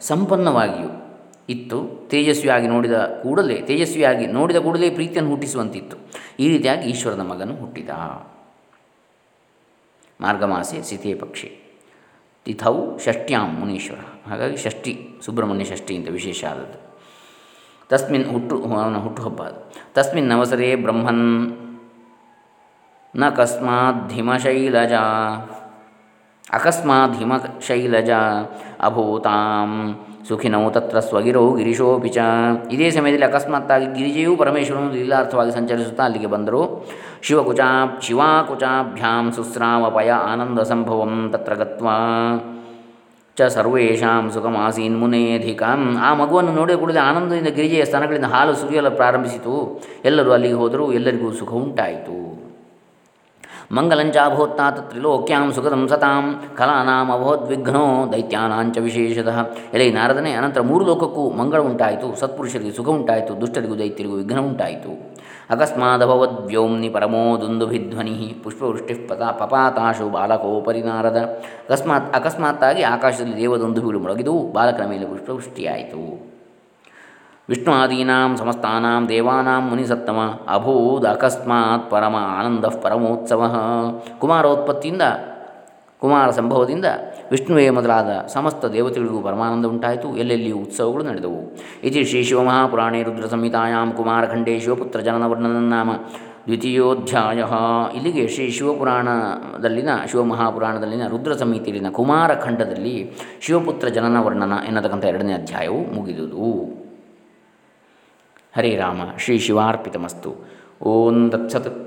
ಸಂಪನ್ನವಾಗಿಯೂ ಇತ್ತು. ತೇಜಸ್ವಿಯಾಗಿ ನೋಡಿದ ಕೂಡಲೇ, ತೇಜಸ್ವಿಯಾಗಿ ನೋಡಿದ ಕೂಡಲೇ ಪ್ರೀತಿಯನ್ನು ಹುಟ್ಟಿಸುವಂತಿತ್ತು. ಈ ರೀತಿಯಾಗಿ ಈಶ್ವರನ ಮಗನು ಹುಟ್ಟಿದ. ಮಾರ್ಗಮಾಸೆ ಸಿತೇ ಪಕ್ಷಿ. ತಿಥೌ ಷಷ್ಟ್ಯಾಂ ಮುನೀಶ್ವರ. ಹಾಗಾಗಿ ಷಷ್ಠಿ, ಸುಬ್ರಹ್ಮಣ್ಯ ಷಷ್ಠಿ ಅಂತ ವಿಶೇಷ ಆದದ್ದು. ತಸ್ಮಿನ್ ಹುಟ್ಟು, ಅವನ ಹುಟ್ಟುಹಬ್ಬ ಅದು. ತಸ್ಮಿನ್ ಅವಸರೇ ಬ್ರಹ್ಮನ್ನ ಕಸ್ಮಾದ್ಧಿಮಶೈಲಜ ಅಕಸ್ಮಾತ್ ಹಿಮಶೈಲಜ ಅಭೂತಾಂ. ಸುಖಿನೌ ತತ್ರ ಸ್ವಗಿರೋ ಗಿರಿಶೋಪಿ ಚ. ಇದೇ ಸಮಯದಲ್ಲಿ ಅಕಸ್ಮಾತ್ತಾಗಿ ಗಿರಿಜೆಯೂ ಪರಮೇಶ್ವರನು ಲೀಲಾರ್ಥವಾಗಿ ಸಂಚರಿಸುತ್ತಾ ಅಲ್ಲಿಗೆ ಬಂದರು. ಶಿವಕುಚಾ ಶಿವಾಕುಚಾಭ್ಯಾಂ ಸುಸ್ರಾವಪಯ ಆನಂದ ಸಂಭವಂ ತತ್ರ ಗತ್ವಾ. ಚ ಸರ್ವೇಷಾಂ ಸುಖಮಾಸೀನ್ ಮುನೇಧಿಕ. ಆ ಮಗುವನ್ನು ನೋಡಿದ ಕೂಡಲೇ ಆನಂದದಿಂದ ಗಿರಿಜೆಯ ಸ್ಥಾನಗಳಿಂದ ಹಾಲು ಸುರಿಯಲು ಪ್ರಾರಂಭಿಸಿತು. ಎಲ್ಲರೂ ಅಲ್ಲಿಗೆ ಹೋದರೂ. ಎಲ್ಲರಿಗೂ ಸುಖ ಉಂಟಾಯಿತು. ಮಂಗಲಂಚಾಭೋತ್ತಾತ ತ್ರಿಲೋಕ್ಯಾಂ ಸುಖದಂ ಸತಾಂ ಕಲಾನಾಂ ಅಭೋದ್ವಿಘ್ನೋ ದೈತ್ಯಾನಾಂಚ ವಿಶೇಷತಃ ಎಲೆ ನಾರದನೆ ಅನಂತರ ಮೂರು ಲೋಕಕ್ಕೂ ಮಂಗಳ ಉಂಟಾಯಿತು, ಸತ್ಪುರುಷರಿಗೆ ಸುಖ ಉಂಟಾಯಿತು, ದುಷ್ಟರಿಗೂ ದೈತ್ಯರಿಗೂ ವಿಘ್ನ ಉಂಟಾಯಿತು। ಅಕಸ್ಮಾದಭವದ್ವ್ಯೋಮ್ನಿ ಪರಮೋ ದುಂದುಭಿಧ್ವನಿ ಪುಷ್ಪವೃಷ್ಟಿ ಪತಾ ಪಪಾತಾಶು ಬಾಲಕೋಪರಿ ನಾರದ। ಅಕಸ್ಮಾತ್, ಅಕಸ್ಮಾತ್ತಾಗಿ ಆಕಾಶದಲ್ಲಿ ದೇವದೊಂದುಬಿಗಳು ಮೊಳಗಿದು, ಬಾಲಕನ ಮೇಲೆ ಪುಷ್ಪವೃಷ್ಟಿಯಾಯಿತು। ವಿಷ್ಣುಆದೀನಾಂ ಸಮಸ್ತಾನಾಂ ದೇವಾನಾಂ ಮುನಿಸತ್ತಮ, ಅಭೂದ್ ಅಕಸ್ಮಾತ್ ಪರಮ ಆನಂದ ಪರಮೋತ್ಸವ. ಕುಮಾರೋತ್ಪತ್ತಿಯಿಂದ, ಕುಮಾರ ಸಂಭವದಿಂದ ವಿಷ್ಣುವೇ ಮೊದಲಾದ ಸಮಸ್ತ ದೇವತೆಗಳಿಗೂ ಪರಮಾನಂದ ಉಂಟಾಯಿತು, ಎಲ್ಲೆಲ್ಲಿಯೂ ಉತ್ಸವಗಳು ನಡೆದವು. ಇತಿ ಶ್ರೀ ಶಿವಮಹಾಪುರಾಣೇ ರುದ್ರ ಕುಮಾರಖಂಡೇ ಶಿವಪುತ್ರ ಜನನ ನಾಮ ದ್ವಿತೀಯೋಧ್ಯಾಯ. ಇಲ್ಲಿಗೆ ಶ್ರೀ ಶಿವಪುರಾಣದಲ್ಲಿನ, ಶಿವಮಹಾಪುರಾಣದಲ್ಲಿನ ರುದ್ರ ಸಮಿತಿಯಲ್ಲಿನ ಕುಮಾರಖಂಡದಲ್ಲಿ ಶಿವಪುತ್ರ ಜನನ ವರ್ಣನ ಎನ್ನತಕ್ಕಂಥ ಎರಡನೇ ಅಧ್ಯಾಯವು ಮುಗಿದುದು. ಹರೇ ರಾಮ ಶ್ರೀ ಶಿವಾರ್ಪಿತಮಸ್ತು. ಓಂ ತತ್ಸತ್